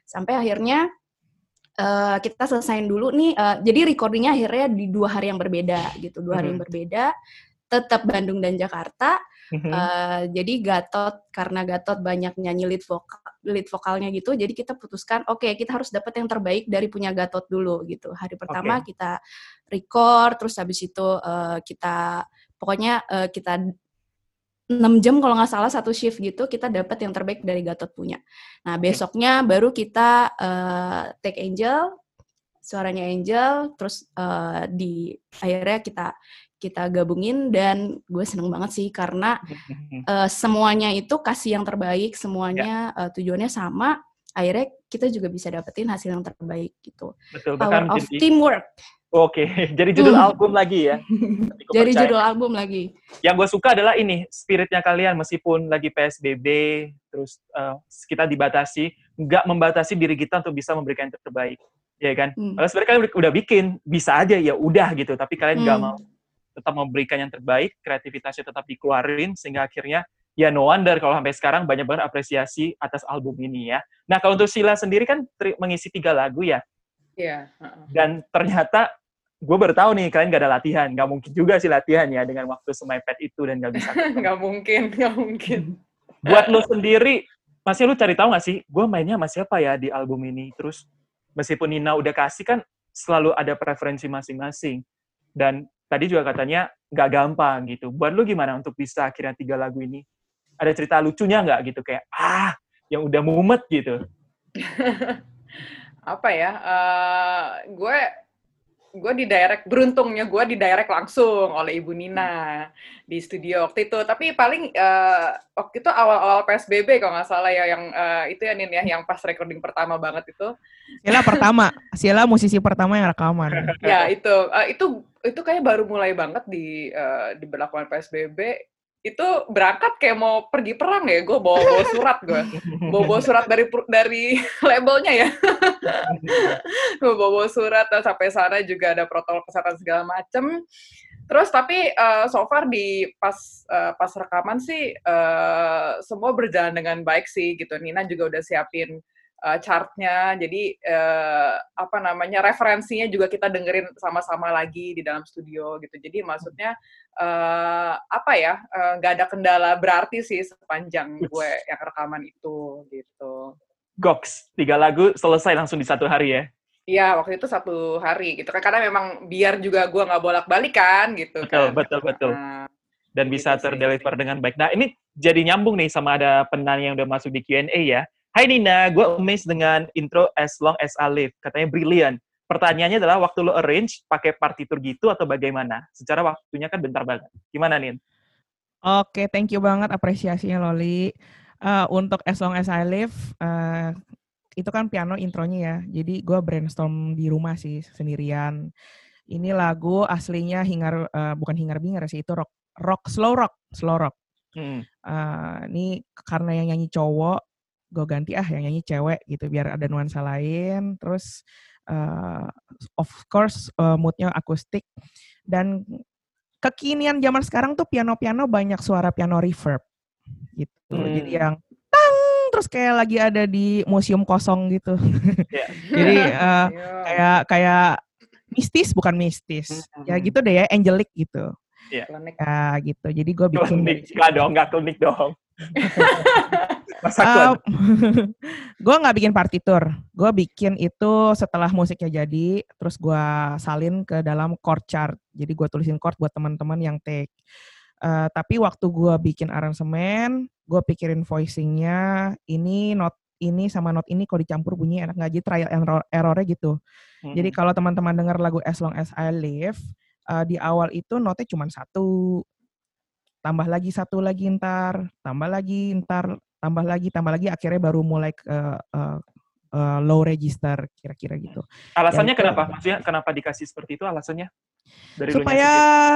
Sampai akhirnya uh, kita selesaiin dulu nih. Uh, jadi recordingnya akhirnya di dua hari yang berbeda gitu, dua hari mm -hmm. yang berbeda. Tetap Bandung dan Jakarta Uh, jadi Gatot karena Gatot banyak nyanyi lead vokal lead vokalnya gitu, jadi kita putuskan oke okay, kita harus dapat yang terbaik dari punya Gatot dulu gitu. Hari pertama okay. kita record, terus habis itu uh, kita pokoknya uh, kita 6 jam kalau nggak salah satu shift gitu kita dapat yang terbaik dari Gatot punya. Nah besoknya baru kita uh, take Angel, suaranya Angel, terus uh, di akhirnya kita kita gabungin dan gue seneng banget sih karena uh, semuanya itu kasih yang terbaik, semuanya yeah. Ya. uh, tujuannya sama, akhirnya kita juga bisa dapetin hasil yang terbaik gitu.
Betul,
Power of jadi, teamwork.
Oke, okay. jadi judul hmm. album lagi ya.
jadi percaya. judul album lagi.
Yang gue suka adalah ini spiritnya kalian meskipun lagi PSBB, terus uh, kita dibatasi, nggak membatasi diri kita untuk bisa memberikan yang terbaik, ya kan? Hmm. Kalau sebenarnya kalian udah bikin, bisa aja ya udah gitu, tapi kalian nggak hmm. mau tetap memberikan yang terbaik, kreativitasnya tetap dikeluarin, sehingga akhirnya ya no wonder kalau sampai sekarang banyak banget apresiasi atas album ini ya. Nah kalau untuk Sila sendiri kan mengisi tiga lagu ya.
Iya. Yeah.
Dan ternyata gue baru tahu nih kalian gak ada latihan, gak mungkin juga sih latihan ya dengan waktu semepet itu dan gak bisa.
gak mungkin, gak mungkin.
Buat lo sendiri, masih lu cari tahu gak sih, gue mainnya sama siapa ya di album ini? Terus meskipun Nina udah kasih kan selalu ada preferensi masing-masing. Dan tadi juga katanya nggak gampang gitu. Buat lu gimana untuk bisa akhirnya tiga lagu ini? Ada cerita lucunya nggak gitu kayak ah yang udah mumet gitu?
Apa ya? Uh, gue gue di direct beruntungnya gue di direct langsung oleh ibu Nina di studio waktu itu. Tapi paling uh, waktu itu awal-awal psbb kalau nggak salah ya yang uh, itu ya Nin ya yang pas recording pertama banget itu.
Sila pertama. Sila musisi pertama yang rekaman.
Ya itu. Uh, itu itu kayak baru mulai banget di uh, di berlakuan psbb itu berangkat kayak mau pergi perang ya gue bawa bawa surat gue bawa bawa surat dari dari labelnya ya. Gue bawa bawa surat dan sampai sana juga ada protokol kesehatan segala macem. Terus tapi uh, so far di pas uh, pas rekaman sih uh, semua berjalan dengan baik sih gitu. Nina juga udah siapin uh, chartnya jadi uh, apa namanya referensinya juga kita dengerin sama-sama lagi di dalam studio gitu jadi maksudnya uh, apa ya nggak uh, ada kendala berarti sih sepanjang gue yang rekaman itu gitu
Goks tiga lagu selesai langsung di satu hari ya
Iya, waktu itu satu hari gitu kan karena memang biar juga gue nggak bolak-balik kan gitu.
Betul,
kan.
betul, betul. Nah, Dan bisa gitu terdeliver dengan baik. Nah, ini jadi nyambung nih sama ada penanya yang udah masuk di Q&A ya. Hai Nina, gue amazed dengan intro As Long As I Live. Katanya brilliant. Pertanyaannya adalah waktu lo arrange pakai partitur gitu atau bagaimana? Secara waktunya kan bentar banget. Gimana Nin?
Oke, thank you banget apresiasinya Loli. Uh, untuk As Long As I Live, uh, itu kan piano intronya ya. Jadi gue brainstorm di rumah sih sendirian. Ini lagu aslinya hingar uh, bukan hingar bingar sih itu rock rock slow rock slow rock. Hmm. Uh, ini karena yang nyanyi cowok gue ganti ah yang nyanyi cewek gitu biar ada nuansa lain terus uh, of course uh, moodnya akustik dan kekinian zaman sekarang tuh piano-piano banyak suara piano reverb gitu hmm. jadi yang tang terus kayak lagi ada di museum kosong gitu yeah. jadi uh, kayak kayak mistis bukan mistis hmm. ya gitu deh ya angelic gitu
Yeah.
Ya gitu. Jadi gue bikin
klinik. Gak dong, gak klinik dong. Mas Akwan.
gue nggak bikin partitur. Gue bikin itu setelah musiknya jadi, terus gue salin ke dalam chord chart. Jadi gue tulisin chord buat teman-teman yang take. Eh, tapi waktu gue bikin aransemen, gue pikirin voicingnya, ini not ini sama not ini kalau dicampur bunyi enak nggak jadi trial and error- errornya gitu. Jadi
Mhm.
kalau teman-teman dengar lagu As Long As I Live, eh, di awal itu notnya cuma satu, tambah lagi satu lagi ntar, tambah lagi ntar, tambah lagi, tambah lagi, akhirnya baru mulai ke eh, eh, low register kira-kira gitu.
alasannya
itu-
kenapa? Maksudnya kenapa dikasih seperti itu alasannya? Dari
Supaya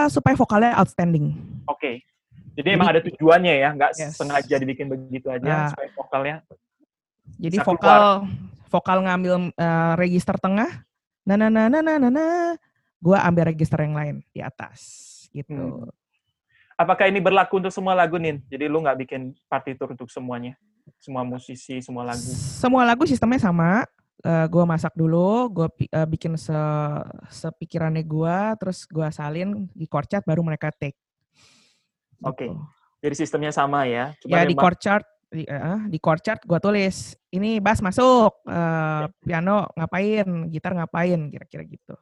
supaya vokalnya outstanding.
Oke. Jadi, emang ada tujuannya ya, nggak
Yes.
sengaja dibikin begitu aja
Nah.
supaya vokalnya.
Jadi vokal vokal ngambil eh, register tengah, nah nah nah nah nah nah, nah, gua ambil register yang lain di atas gitu.
Hmm. Apakah ini berlaku untuk semua lagu Nin? Jadi lu nggak bikin partitur untuk semuanya, semua musisi, semua lagu.
Semua lagu sistemnya sama. Eh, gua masak dulu, pi- eh, bikin se sepikirannya gua, terus gua salin di chord chart, baru mereka take.
Oke.
Gitu.
Jadi sistemnya sama ya.
Ya di
memang-
chord chart di, eh, di chord chart gua tulis ini bass masuk, eh, piano ngapain, gitar ngapain, kira-kira gitu.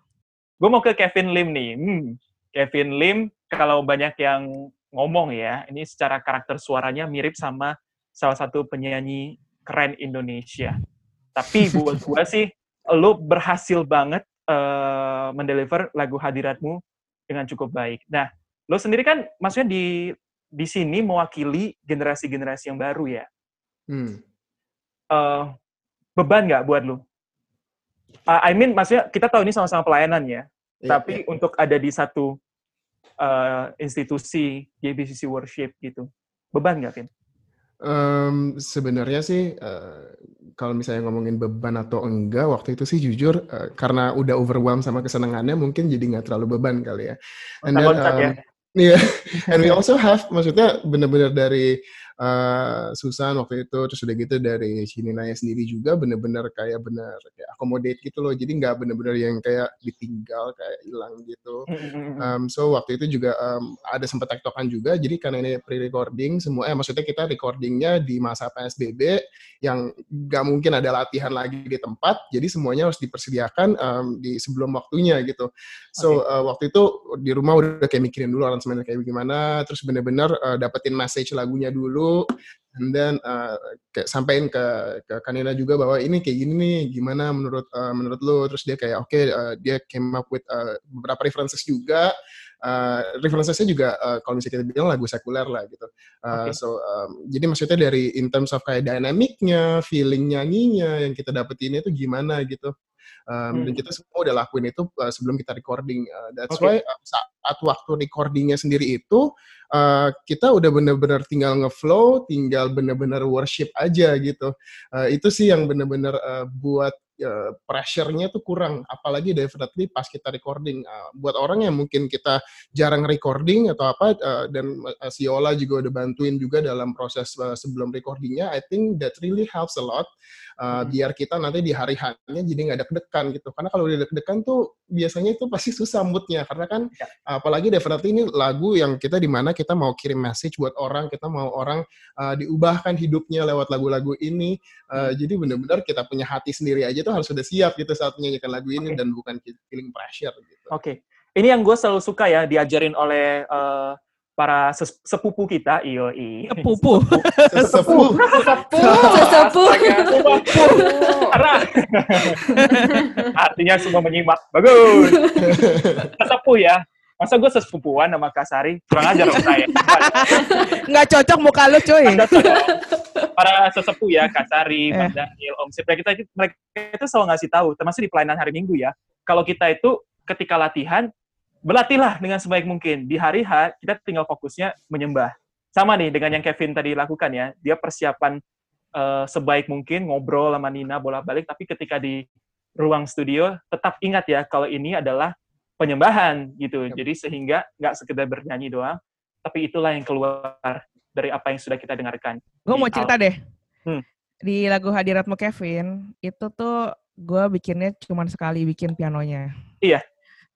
Gue mau ke Kevin Lim nih. Hmm, Kevin Lim, kalau banyak yang ngomong ya, ini secara karakter suaranya mirip sama salah satu penyanyi keren Indonesia. Tapi buat gue sih, lo berhasil banget eh, mendeliver lagu hadiratmu dengan cukup baik. Nah, lo sendiri kan maksudnya di di sini mewakili generasi-generasi yang baru ya.
Hmm.
Eh, beban nggak buat lo? Uh, I mean, maksudnya kita tahu ini sama-sama pelayanan ya.
Iya,
Tapi untuk ada di satu uh, institusi JBCC Worship gitu, beban nggak, Vin?
Em, sebenarnya sih eh, kalau misalnya ngomongin beban atau enggak waktu itu sih jujur eh, karena udah overwhelmed sama kesenangannya mungkin jadi nggak terlalu beban kali ya. And then,
Loncat-loncat ya.
um, Iya, and we also have, maksudnya bener-bener dari uh, Susan waktu itu, terus udah gitu dari Shininaya sendiri juga bener-bener kayak bener kayak accommodate gitu loh, jadi nggak bener-bener yang kayak ditinggal, kayak hilang gitu. Um, so waktu itu juga um, ada sempat tektokan juga, jadi karena ini pre-recording semua, eh maksudnya kita recordingnya di masa PSBB yang nggak mungkin ada latihan lagi di tempat, jadi semuanya harus dipersediakan um, di sebelum waktunya gitu. So uh, waktu itu di rumah udah kayak mikirin dulu aransemennya kayak gimana, terus bener-bener uh, dapetin message lagunya dulu, and then uh, kayak sampein ke ke Kanina juga bahwa ini kayak gini nih, gimana menurut uh, menurut lo, terus dia kayak oke uh, dia came up with uh, beberapa references juga. Uh, references-nya juga uh, kalau misalnya kita bilang lagu sekuler lah gitu. Uh,
Oke.
So um, jadi maksudnya dari in terms of kayak dynamicnya, feeling nyanyinya yang kita dapetin itu gimana gitu. Um, Dan
Hmm.
kita semua udah lakuin itu uh, sebelum kita recording. Uh, that's
Oke.
why uh, saat waktu recordingnya sendiri itu uh, kita udah bener-bener tinggal ngeflow, tinggal bener-bener worship aja gitu. Uh, itu sih yang bener-bener uh, buat uh, pressure-nya tuh kurang. Apalagi definitely pas kita recording. Uh, buat orang yang mungkin kita jarang recording atau apa, uh, dan uh, si Yola juga udah bantuin juga dalam proses uh, sebelum recordingnya, I think that really helps a lot. Uh,
Hmm.
biar kita nanti di hari hanya jadi nggak deg-degan gitu karena kalau udah deg-degan tuh biasanya itu pasti susah moodnya karena kan
Ya.
apalagi definitely ini lagu yang kita di mana kita mau kirim message buat orang kita mau orang uh, diubahkan hidupnya lewat lagu-lagu ini Uh,
Hmm.
jadi benar-benar kita punya hati sendiri aja tuh harus sudah siap gitu saat menyanyikan lagu ini
Oke.
dan bukan feeling pressure gitu.
Oke. Ini yang gue selalu suka ya, diajarin oleh eh, para ses- sepupu kita, iyo i.
Sepupu.
Astaga.
Karena artinya semua menyimak. Bagus. Sesepuh ya. Masa gue sesepupuan sama Kasari? Kurang ajar dong saya.
Nggak cocok muka lu cuy.
Tolong. Para sesepuh ya, Kasari,
Eh.
Mas Daniel, Om Sip. Itu- mereka itu selalu ngasih tahu, termasuk di pelayanan hari Minggu ya. Kalau kita itu ketika latihan, berlatihlah dengan sebaik mungkin. Di hari H, kita tinggal fokusnya menyembah. Sama nih dengan yang Kevin tadi lakukan ya. Dia persiapan eh, sebaik mungkin, ngobrol sama Nina bolak-balik, tapi ketika di ruang studio, tetap ingat ya, kalau ini adalah penyembahan gitu.
Yep.
Jadi sehingga nggak sekedar bernyanyi doang, tapi itulah yang keluar dari apa yang sudah kita dengarkan.
Gue mau cerita deh.
Hmm.
Di lagu Hadiratmu Kevin, itu tuh gue bikinnya cuma sekali bikin pianonya.
Iya.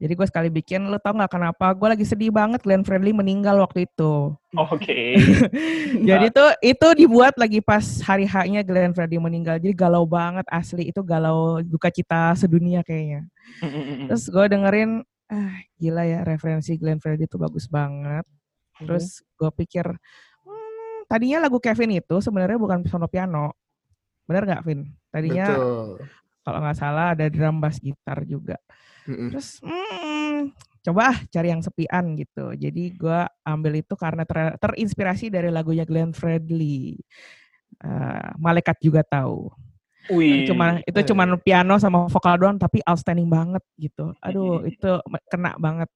Jadi gue sekali bikin, lo tau nggak kenapa? Gue lagi sedih banget Glenn Fredly meninggal waktu itu.
Oke.
Jadi itu itu dibuat lagi pas hari haknya Glenn Fredly meninggal. Jadi galau banget asli. Itu galau duka cita sedunia kayaknya. Terus gue dengerin, ah gila ya referensi Glenn Fredly itu bagus banget. Terus gue pikir, hmm, tadinya lagu Kevin itu sebenarnya bukan sono piano. Bener nggak, Vin? Tadinya
Betul.
kalau nggak salah ada drum bass gitar juga.
Mm-mm.
Terus hmm, coba ah cari yang sepian gitu. Jadi gue ambil itu karena ter- terinspirasi dari lagunya Glenn Fredly. Eh, Malaikat juga tahu.
Wih.
Cuma itu cuman piano sama vokal doang tapi outstanding banget gitu. Aduh itu kena banget.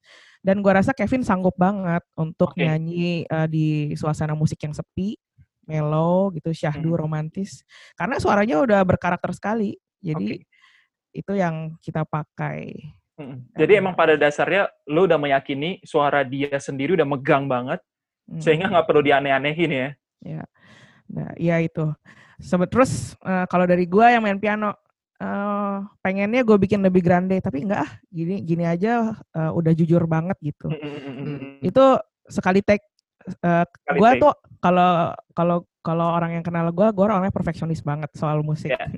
Dan gua rasa Kevin sanggup banget untuk
Oke.
nyanyi eh, di suasana musik yang sepi, mellow gitu, syahdu,
Hmm.
romantis. Karena suaranya udah berkarakter sekali. Jadi. Itu yang kita pakai.
Mm-mm. Jadi emang pada dasarnya lo udah meyakini suara dia sendiri udah megang banget,
Hmm.
sehingga nggak perlu dianeh-anehin ya.
Nah, iya itu. Sebe- terus eh, kalau dari gua yang main piano, eh, pengennya gue bikin lebih grande, tapi enggak ah, gini gini aja eh, udah jujur banget gitu.
Mm-mm.
Itu sekali take. gua
take.
tuh kalau kalau kalau orang yang kenal gua, gua orangnya perfeksionis banget soal musik.
Iya,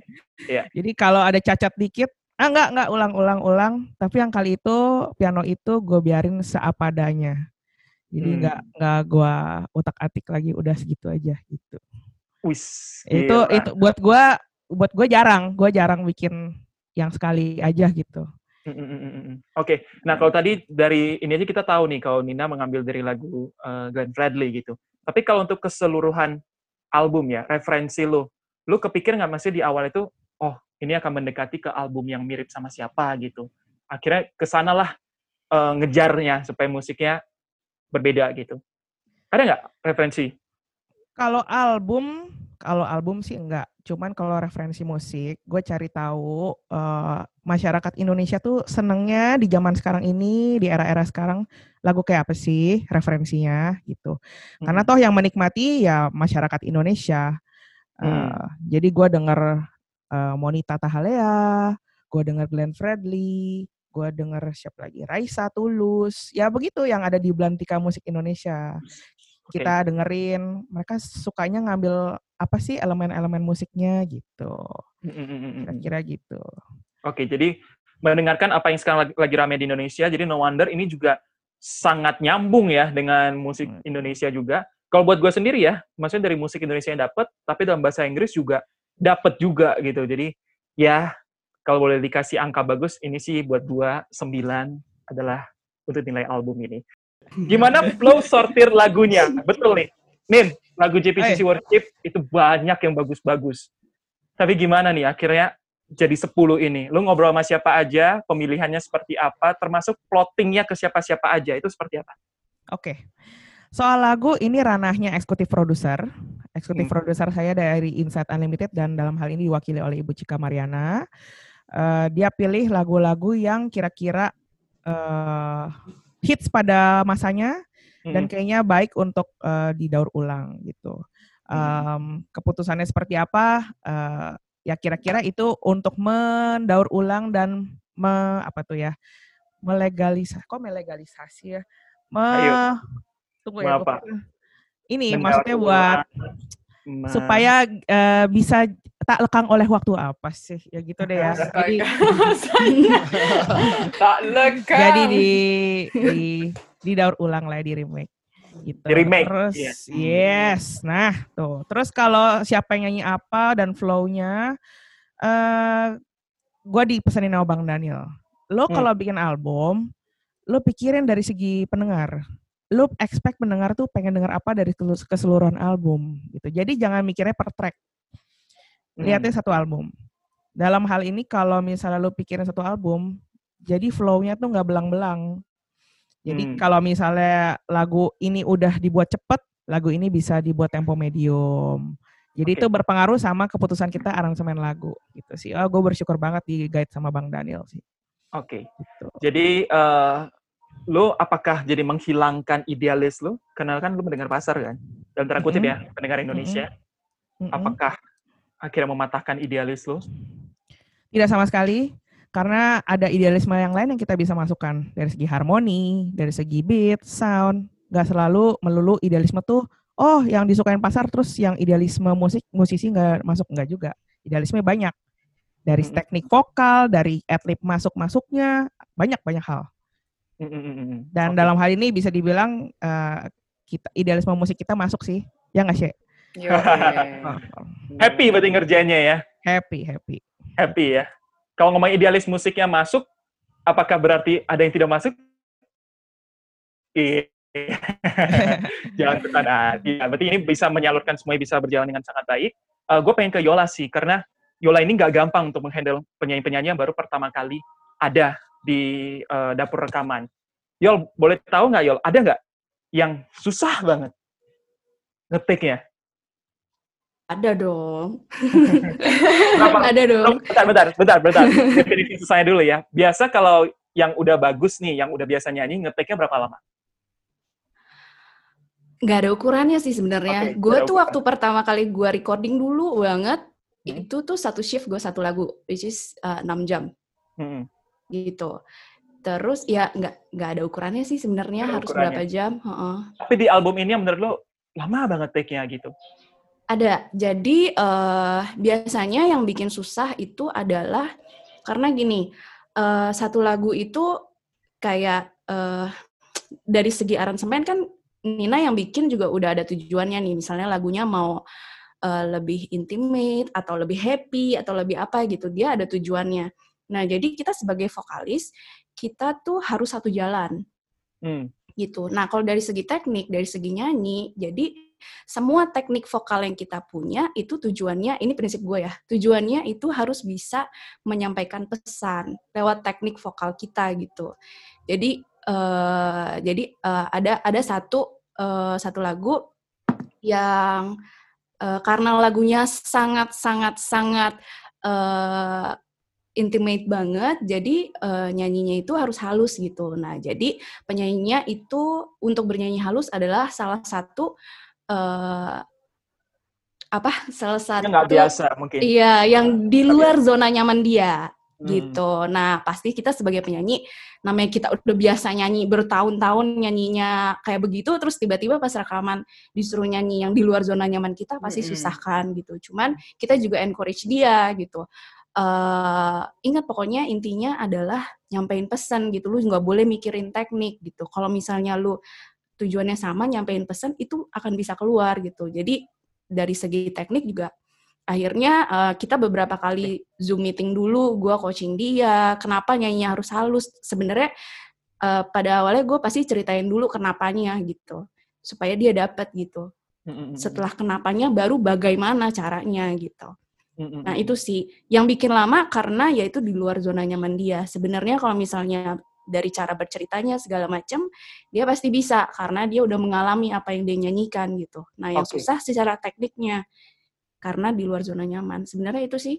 iya.
Jadi kalau ada cacat dikit, ah enggak enggak ulang-ulang-ulang. Tapi yang kali itu piano itu gue biarin seapa adanya. Jadi
Hmm.
enggak enggak gua utak-atik lagi, udah segitu aja gitu
Wis,
itu
gila.
itu buat gua buat gua jarang gua jarang bikin yang sekali aja gitu
Mm-mm-mm-mm. Oke, nah kalau tadi dari ini aja kita tahu nih kalau Nina mengambil dari lagu eh, Glenn Fredly gitu. Tapi kalau untuk keseluruhan album ya, referensi lo, lo kepikir nggak masih di awal itu, oh ini akan mendekati ke album yang mirip sama siapa gitu. Akhirnya ke sanalah eh, ngejarnya supaya musiknya berbeda gitu. Ada nggak referensi?
kalau album kalau album sih enggak cuman kalau referensi musik gue cari tahu eh, masyarakat Indonesia tuh senengnya di zaman sekarang ini di era-era sekarang lagu kayak apa sih referensinya gitu karena
Mm-mm.
toh yang menikmati ya masyarakat Indonesia Eh,
Hmm.
jadi gue denger eh, Monita Tahalea gue denger Glenn Fredly gue denger siapa lagi Raisa Tulus ya begitu yang ada di Belantika Musik Indonesia Kita dengerin mereka sukanya ngambil apa sih elemen-elemen musiknya gitu
Mm-mm-mm-mm.
kira-kira gitu
Oke, jadi mendengarkan apa yang sekarang lagi, lagi rame di Indonesia, jadi no wonder ini juga sangat nyambung ya dengan musik
Hmm.
Indonesia juga. Kalau buat gue sendiri ya, maksudnya dari musik Indonesia yang dapat, tapi dalam bahasa Inggris juga dapat juga gitu. Jadi ya kalau boleh dikasih angka bagus, ini sih buat gua 9 adalah untuk nilai album ini. Gimana flow sortir lagunya? Betul nih. Nin, lagu JPCC Worship itu banyak yang bagus-bagus. Tapi gimana nih akhirnya jadi 10 ini? Lu ngobrol sama siapa aja, pemilihannya seperti apa, termasuk plottingnya ke siapa-siapa aja, itu seperti apa?
Oke. Soal lagu ini ranahnya eksekutif produser. Eksekutif
Hmm.
produser saya dari Insight Unlimited dan dalam hal ini diwakili oleh Ibu Cika Mariana. Eh, dia pilih lagu-lagu yang kira-kira eh, hits pada masanya dan
Mm-mm.
kayaknya baik untuk eh, didaur ulang gitu. Em, keputusannya seperti apa? Eh, ya kira-kira itu untuk mendaur ulang dan me, apa tuh ya? melegalisasi. Kok melegalisasi ya? Me,
Ayo.
tunggu ya.
Apa?
Ini
Mendaur
maksudnya buat
ulang,
supaya eh, bisa tak lekang oleh waktu apa sih? Ya gitu deh ya. Jadi
tak lekang.
jadi di di didaur ulang lah di remake gitu.
Di remake,
Terus
iya.
yes. Nah, tuh. Terus kalau siapa yang nyanyi apa dan flow-nya eh gua dipesanin sama Bang Daniel. Lo
Hmm.
kalau bikin album, lo pikirin dari segi pendengar. Lo expect pendengar tuh pengen denger apa dari keseluruhan album gitu. Jadi jangan mikirnya per track. Lihatnya
Hmm.
satu album. Dalam hal ini kalau misalnya lo pikirin satu album, jadi flow-nya tuh nggak belang-belang. Jadi
Hmm.
kalau misalnya lagu ini udah dibuat cepet, lagu ini bisa dibuat tempo medium. Jadi
Oke.
itu berpengaruh sama keputusan kita aransemen lagu gitu sih. Oh, gue bersyukur banget di guide sama Bang Daniel sih.
Oke.
Gitu.
Jadi eh lo apakah jadi menghilangkan idealis lo? Karena kan lo mendengar pasar kan? Dalam tanda kutip ya, pendengar Indonesia.
Mm-mm.
Apakah akhirnya mematahkan idealis lo?
Tidak sama sekali. karena ada idealisme yang lain yang kita bisa masukkan dari segi harmoni, dari segi beat, sound. Gak selalu melulu idealisme tuh, oh yang disukain pasar terus yang idealisme musik musisi nggak masuk nggak juga. Idealisme banyak dari teknik vokal, dari adlib masuk masuknya banyak banyak hal.
Mm, mm, mm.
Dan
Oke.
dalam hal ini bisa dibilang eh, kita idealisme musik kita masuk sih, ya nggak sih?
Yo,
happy berarti ngerjainnya ya.
Happy happy.
Happy ya. Kalau ngomong idealis musiknya masuk, apakah berarti ada yang tidak masuk? Iya. Jangan bertanda hati. Ya, berarti ini bisa menyalurkan semuanya bisa berjalan dengan sangat baik. gue pengen ke Yola sih, karena Yola ini nggak gampang untuk menghandle penyanyi-penyanyi yang baru pertama kali ada di eh, dapur rekaman. Yol, boleh tahu nggak Yol, ada nggak yang susah banget ngetiknya?
Ada dong. Ada dong.
Bentar, bentar, bentar, bentar. Definisi susahnya dulu ya. Biasa kalau yang udah bagus nih, yang udah biasa nyanyi, ngeteknya berapa lama?
Nggak ada ukurannya sih sebenarnya.
Oke,
gue tuh
ukuran.
waktu pertama kali gue recording dulu banget,
Hmm.
itu tuh satu shift gue satu lagu, which is uh, 6 jam
Hmm.
Gitu. Terus ya nggak nggak ada ukurannya sih sebenarnya harus
ukurannya.
berapa jam. heeh.
Tapi di album ini yang menurut lo lama banget take-nya gitu.
Ada. Jadi eh biasanya yang bikin susah itu adalah karena gini, eh satu lagu itu kayak eh dari segi aransemen kan Nina yang bikin juga udah ada tujuannya nih. Misalnya lagunya mau eh, lebih intimate atau lebih happy atau lebih apa gitu. Dia ada tujuannya. Nah, jadi kita sebagai vokalis kita tuh harus satu jalan
Hmm.
gitu. Nah, kalau dari segi teknik, dari segi nyanyi, jadi semua teknik vokal yang kita punya itu tujuannya, ini prinsip gue ya, tujuannya itu harus bisa menyampaikan pesan lewat teknik vokal kita gitu. Jadi, eh, jadi eh, ada ada satu eh, satu lagu yang eh, karena lagunya sangat sangat sangat eh, intimate banget, jadi eh, nyanyinya itu harus halus gitu. Nah, jadi penyanyinya itu untuk bernyanyi halus adalah salah satu eh, apa? Salah satu
nggak biasa mungkin.
Iya, yang di luar zona nyaman dia
Hmm.
gitu. Nah, pasti kita sebagai penyanyi, namanya kita udah biasa nyanyi bertahun-tahun nyanyinya kayak begitu, terus tiba-tiba pas rekaman disuruh nyanyi yang di luar zona nyaman kita pasti
Mm-mm.
susah kan gitu. Cuman kita juga encourage dia gitu. Eh ingat pokoknya intinya adalah nyampein pesan gitu. Lu nggak boleh mikirin teknik gitu. Kalau misalnya lu tujuannya sama, nyampein pesan itu akan bisa keluar gitu. Jadi dari segi teknik juga akhirnya eh, kita beberapa kali zoom meeting dulu gue coaching dia kenapa nyanyinya harus halus sebenarnya eh, pada awalnya gue pasti ceritain dulu kenapanya gitu supaya dia dapat gitu setelah kenapanya baru bagaimana caranya gitu
Hmm, hmm,
nah
hmm.
itu sih yang bikin lama karena ya itu di luar zona nyaman dia sebenarnya kalau misalnya dari cara berceritanya segala macam dia pasti bisa karena dia udah mengalami apa yang dia nyanyikan gitu nah yang
Oke.
susah secara tekniknya karena di luar zona nyaman sebenarnya itu sih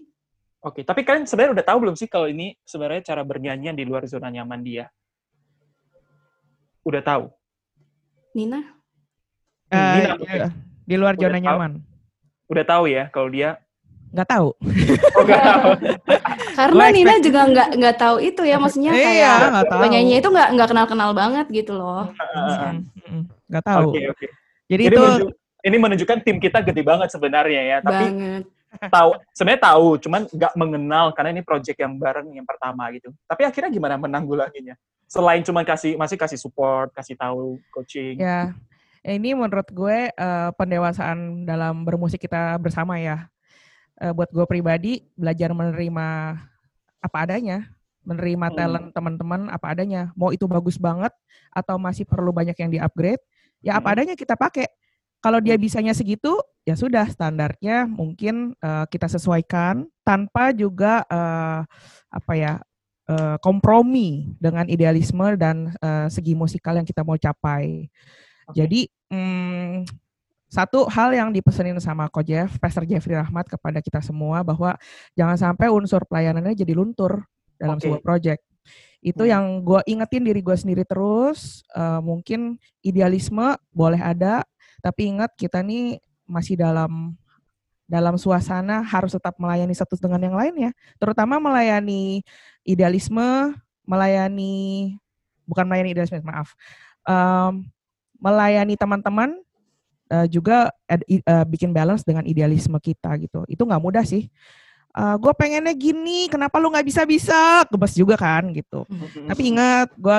Oke, tapi kalian sebenarnya udah tahu belum sih kalau ini sebenarnya cara bernyanyi yang di luar zona nyaman dia? Udah tahu.
Nina
Eh,
Nina,
iya, di luar
Udah
zona
tahu?
nyaman.
Udah tahu ya kalau dia
Nggak tahu.
Oh, nggak tahu.
karena
Gua
Nina juga nggak nggak tahu itu ya maksudnya
Iya,
kayak
tahu.
penyanyi itu nggak nggak kenal kenal banget gitu loh
Mm, mm, Nggak tahu.
Oke, oke.
Jadi
Ini,
itu
menunjuk- ini menunjukkan tim kita gede banget sebenarnya ya, tapi
banget
tahu sebenarnya tahu, cuman nggak mengenal karena ini project yang bareng yang pertama gitu. Tapi akhirnya gimana menanggulanginya? Selain cuma kasih masih kasih support, kasih tahu coaching.
ya ini menurut gue eh, pendewasaan dalam bermusik kita bersama ya. Eh, buat gue pribadi belajar menerima apa adanya, menerima
Hmm.
talent teman-teman apa adanya. Mau itu bagus banget atau masih perlu banyak yang di-upgrade, ya apa
Hmm.
adanya kita pakai. Kalau dia
Hmm.
bisanya segitu, ya sudah standarnya mungkin eh, kita sesuaikan tanpa juga eh, apa ya kompromi dengan idealisme dan eh, segi musikal yang kita mau capai.
Oke.
Jadi mm, satu hal yang dipesenin sama Coach Jeff, Pastor Jeffrey Rahmat kepada kita semua bahwa jangan sampai unsur pelayanannya jadi luntur dalam
Oke.
sebuah project. Itu
Hmm.
yang gue ingetin diri gue sendiri terus. eh, mungkin idealisme boleh ada, tapi ingat kita nih masih dalam dalam suasana harus tetap melayani satu dengan yang lainnya, terutama melayani idealisme melayani bukan melayani idealisme maaf um, melayani teman-teman uh, juga ed, uh, bikin balance dengan idealisme kita gitu itu nggak mudah sih uh, gue pengennya gini kenapa lu nggak bisa bisa gebes juga kan gitu tapi ingat gue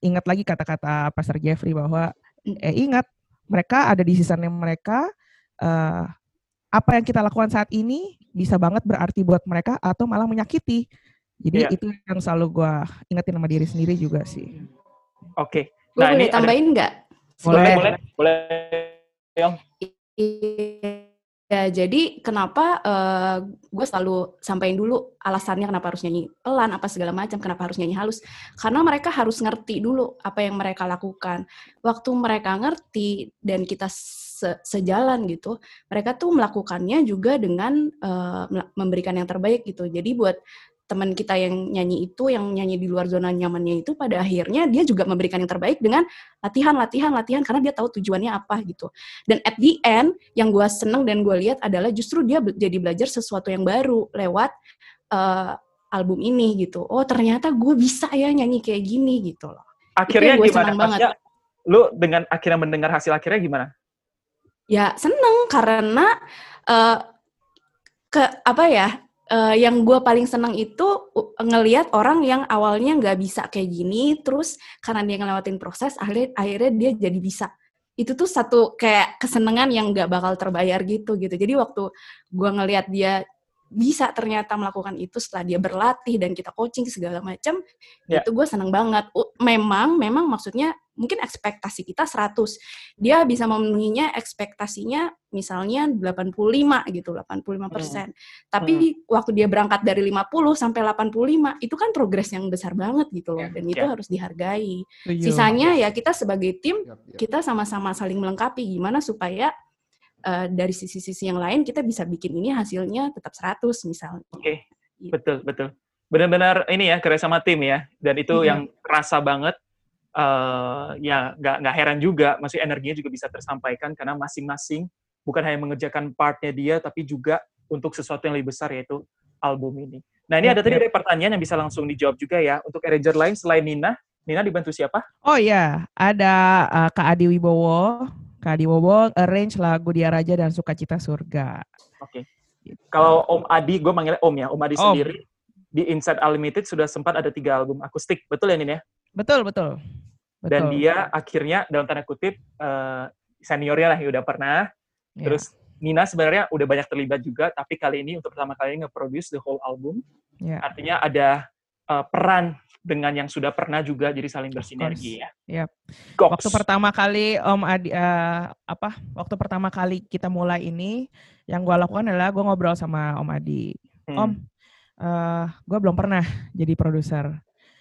ingat lagi kata-kata Pastor Jeffrey bahwa eh ingat mereka ada di sisanya mereka uh, apa yang kita lakukan saat ini bisa banget berarti buat mereka atau malah menyakiti jadi yeah. itu yang selalu gue ingetin sama diri sendiri juga sih
oke okay.
Gue nah, boleh tambahin nggak?
Boleh, boleh, boleh. Yong.
Ya, jadi kenapa uh, eh, gue selalu sampaikan dulu alasannya kenapa harus nyanyi pelan, apa segala macam, kenapa harus nyanyi halus. Karena mereka harus ngerti dulu apa yang mereka lakukan. Waktu mereka ngerti dan kita se sejalan gitu, mereka tuh melakukannya juga dengan uh, memberikan yang terbaik gitu. Jadi buat teman kita yang nyanyi itu, yang nyanyi di luar zona nyamannya itu, pada akhirnya dia juga memberikan yang terbaik dengan latihan, latihan, latihan, karena dia tahu tujuannya apa gitu. Dan at the end, yang gue seneng dan gue lihat adalah justru dia jadi belajar sesuatu yang baru lewat uh, album ini gitu. Oh ternyata gue bisa ya nyanyi kayak gini gitu loh.
Akhirnya gimana? Maksudnya, lu dengan akhirnya mendengar hasil akhirnya gimana?
Ya seneng karena uh, ke apa ya uh, yang gue paling seneng itu ngelihat orang yang awalnya nggak bisa kayak gini, terus karena dia ngelewatin proses, akhirnya, akhirnya dia jadi bisa. Itu tuh satu kayak kesenangan yang nggak bakal terbayar gitu gitu. Jadi waktu gue ngelihat dia bisa ternyata melakukan itu setelah dia berlatih dan kita coaching segala macam yeah. itu gue seneng banget memang memang maksudnya mungkin ekspektasi kita 100 dia bisa memenuhinya ekspektasinya misalnya 85 gitu 85 persen hmm. tapi hmm. waktu dia berangkat dari 50 sampai 85 itu kan progres yang besar banget gitu loh yeah. dan itu yeah. harus dihargai sisanya ya kita sebagai tim kita sama-sama saling melengkapi gimana supaya uh, dari sisi-sisi yang lain kita bisa bikin ini hasilnya tetap 100 misalnya.
Oke, okay. gitu. betul betul. Benar-benar ini ya kerja sama tim ya, dan itu hmm. yang kerasa banget. Uh, ya nggak nggak heran juga, masih energinya juga bisa tersampaikan karena masing-masing bukan hanya mengerjakan partnya dia, tapi juga untuk sesuatu yang lebih besar yaitu album ini. Nah ini ada tadi ada pertanyaan yang bisa langsung dijawab juga ya. Untuk arranger lain selain Nina, Nina dibantu siapa?
Oh iya, ada uh, Kak Adi Wibowo, Kak Wobo arrange lagu Dia Raja dan Sukacita Surga.
Oke. Okay. Gitu. Kalau Om Adi, gue manggilnya Om ya, Om Adi om. sendiri di Inside Unlimited sudah sempat ada tiga album akustik, betul ya Nin ya?
Betul, betul. betul.
Dan dia akhirnya dalam tanda kutip uh, seniornya lah ya udah pernah. Yeah. Terus Nina sebenarnya udah banyak terlibat juga, tapi kali ini untuk pertama kali nge-produce the whole album. Yeah. Artinya ada uh, peran dengan yang sudah pernah juga jadi saling bersinergi ya.
Yep. Waktu pertama kali Om Adi uh, apa? Waktu pertama kali kita mulai ini yang gue lakukan adalah gue ngobrol sama Om Adi. Hmm. Om, uh, eh, gue belum pernah jadi produser.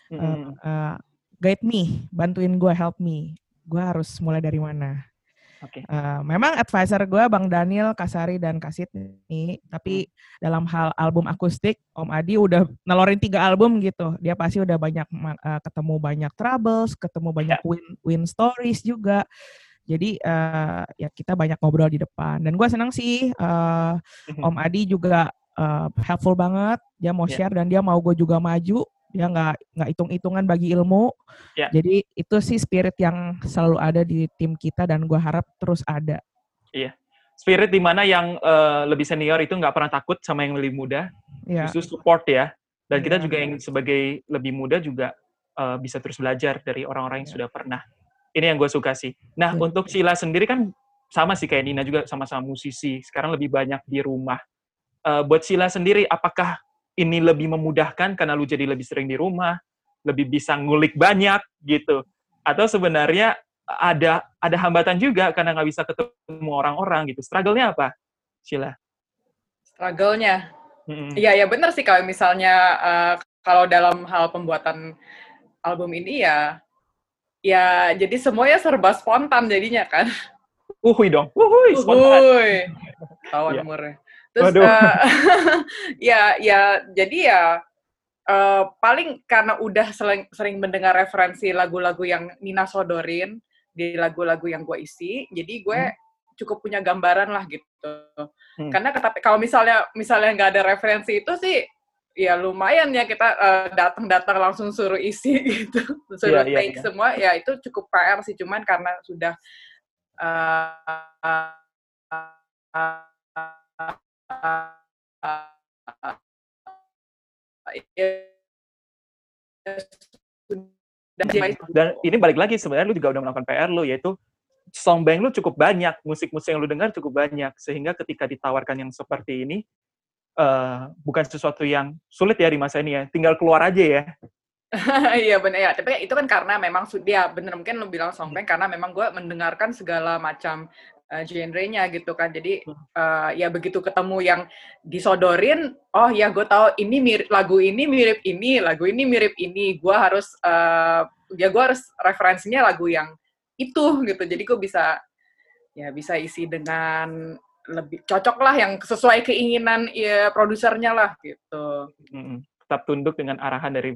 Uh, uh, guide me, bantuin gue, help me. Gue harus mulai dari mana? Okay. Uh, memang advisor gue Bang Daniel, Kasari dan Kasit nih, tapi hmm. dalam hal album akustik Om Adi udah nelorin tiga album gitu. Dia pasti udah banyak uh, ketemu banyak troubles, ketemu banyak yeah. win win stories juga. Jadi uh, ya kita banyak ngobrol di depan. Dan gue senang sih uh, Om Adi juga uh, helpful banget. Dia mau yeah. share dan dia mau gue juga maju dia nggak nggak hitung-hitungan bagi ilmu. Yeah. Jadi itu sih spirit yang selalu ada di tim kita dan gue harap terus ada.
Iya, spirit di mana yang uh, lebih senior itu nggak pernah takut sama yang lebih muda, yeah. justru support ya. Dan yeah. kita juga yang sebagai lebih muda juga uh, bisa terus belajar dari orang-orang yang yeah. sudah pernah. Ini yang gue suka sih. Nah yeah. untuk Sila sendiri kan sama sih kayak Nina juga sama-sama musisi. Sekarang lebih banyak di rumah. Uh, buat Sila sendiri, apakah ini lebih memudahkan karena lu jadi lebih sering di rumah, lebih bisa ngulik banyak gitu. Atau sebenarnya ada ada hambatan juga karena nggak bisa ketemu orang-orang gitu. Struggle-nya apa, Sheila?
Struggle-nya? Iya, hmm. ya benar sih kalau misalnya uh, kalau dalam hal pembuatan album ini ya ya jadi semuanya serba spontan jadinya kan.
Uhui dong. Uhui,
spontan. Uhui. Kawan yeah. umurnya. Terus uh, ya ya jadi ya uh, paling karena udah sering, sering mendengar referensi lagu-lagu yang Nina sodorin di lagu-lagu yang gue isi, jadi gue hmm. cukup punya gambaran lah gitu. Hmm. Karena tapi kalau misalnya misalnya nggak ada referensi itu sih ya lumayan ya kita uh, datang-datang langsung suruh isi gitu, suruh yeah, take yeah. semua, ya itu cukup PR sih, cuman karena sudah uh, uh, uh,
dan, ini balik lagi sebenarnya lu juga udah melakukan PR lu yaitu song bank lu cukup banyak, musik-musik yang lu dengar cukup banyak. Sehingga ketika ditawarkan yang seperti ini uh, bukan sesuatu yang sulit ya di masa ini ya, tinggal keluar aja ya.
Iya benar ya, tapi itu kan karena memang dia bener. Mungkin lu bilang songbank karena memang gue mendengarkan segala macam uh, genrenya gitu kan. Jadi uh, ya begitu ketemu yang disodorin, oh ya gue tahu ini mirip lagu ini mirip ini, lagu ini mirip ini. Gue harus uh, ya gue harus referensinya lagu yang itu gitu. Jadi gue bisa ya bisa isi dengan lebih cocok lah yang sesuai keinginan ya produsernya lah gitu.
Hmm, tetap tunduk dengan arahan dari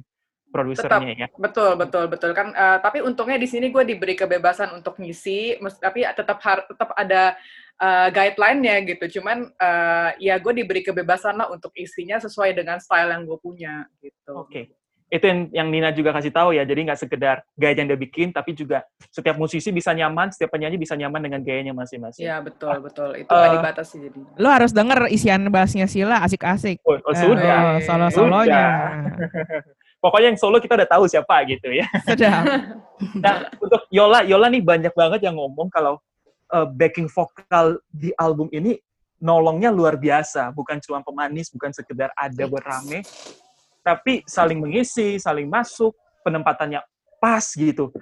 produsernya ya.
Betul, betul, betul kan. Uh, tapi untungnya di sini gue diberi kebebasan untuk ngisi, tapi tetap har tetap ada uh, guideline-nya gitu. Cuman uh, ya gue diberi kebebasan lah untuk isinya sesuai dengan style yang gue punya gitu.
Oke. Okay. Itu yang, yang Nina juga kasih tahu ya. Jadi nggak sekedar gaya yang dia bikin, tapi juga setiap musisi bisa nyaman, setiap penyanyi bisa nyaman dengan gayanya masing-masing.
Iya betul, ah, betul. Itu uh, gak dibatasi jadi.
Lo harus denger isian bassnya Sila, asik-asik.
Oh, oh sudah.
Uh, solo-solonya.
pokoknya yang solo kita udah tahu siapa gitu ya.
Sudah.
nah, untuk Yola, Yola nih banyak banget yang ngomong kalau uh, backing vokal di album ini nolongnya luar biasa, bukan cuma pemanis, bukan sekedar ada buat rame, tapi saling mengisi, saling masuk, penempatannya pas gitu.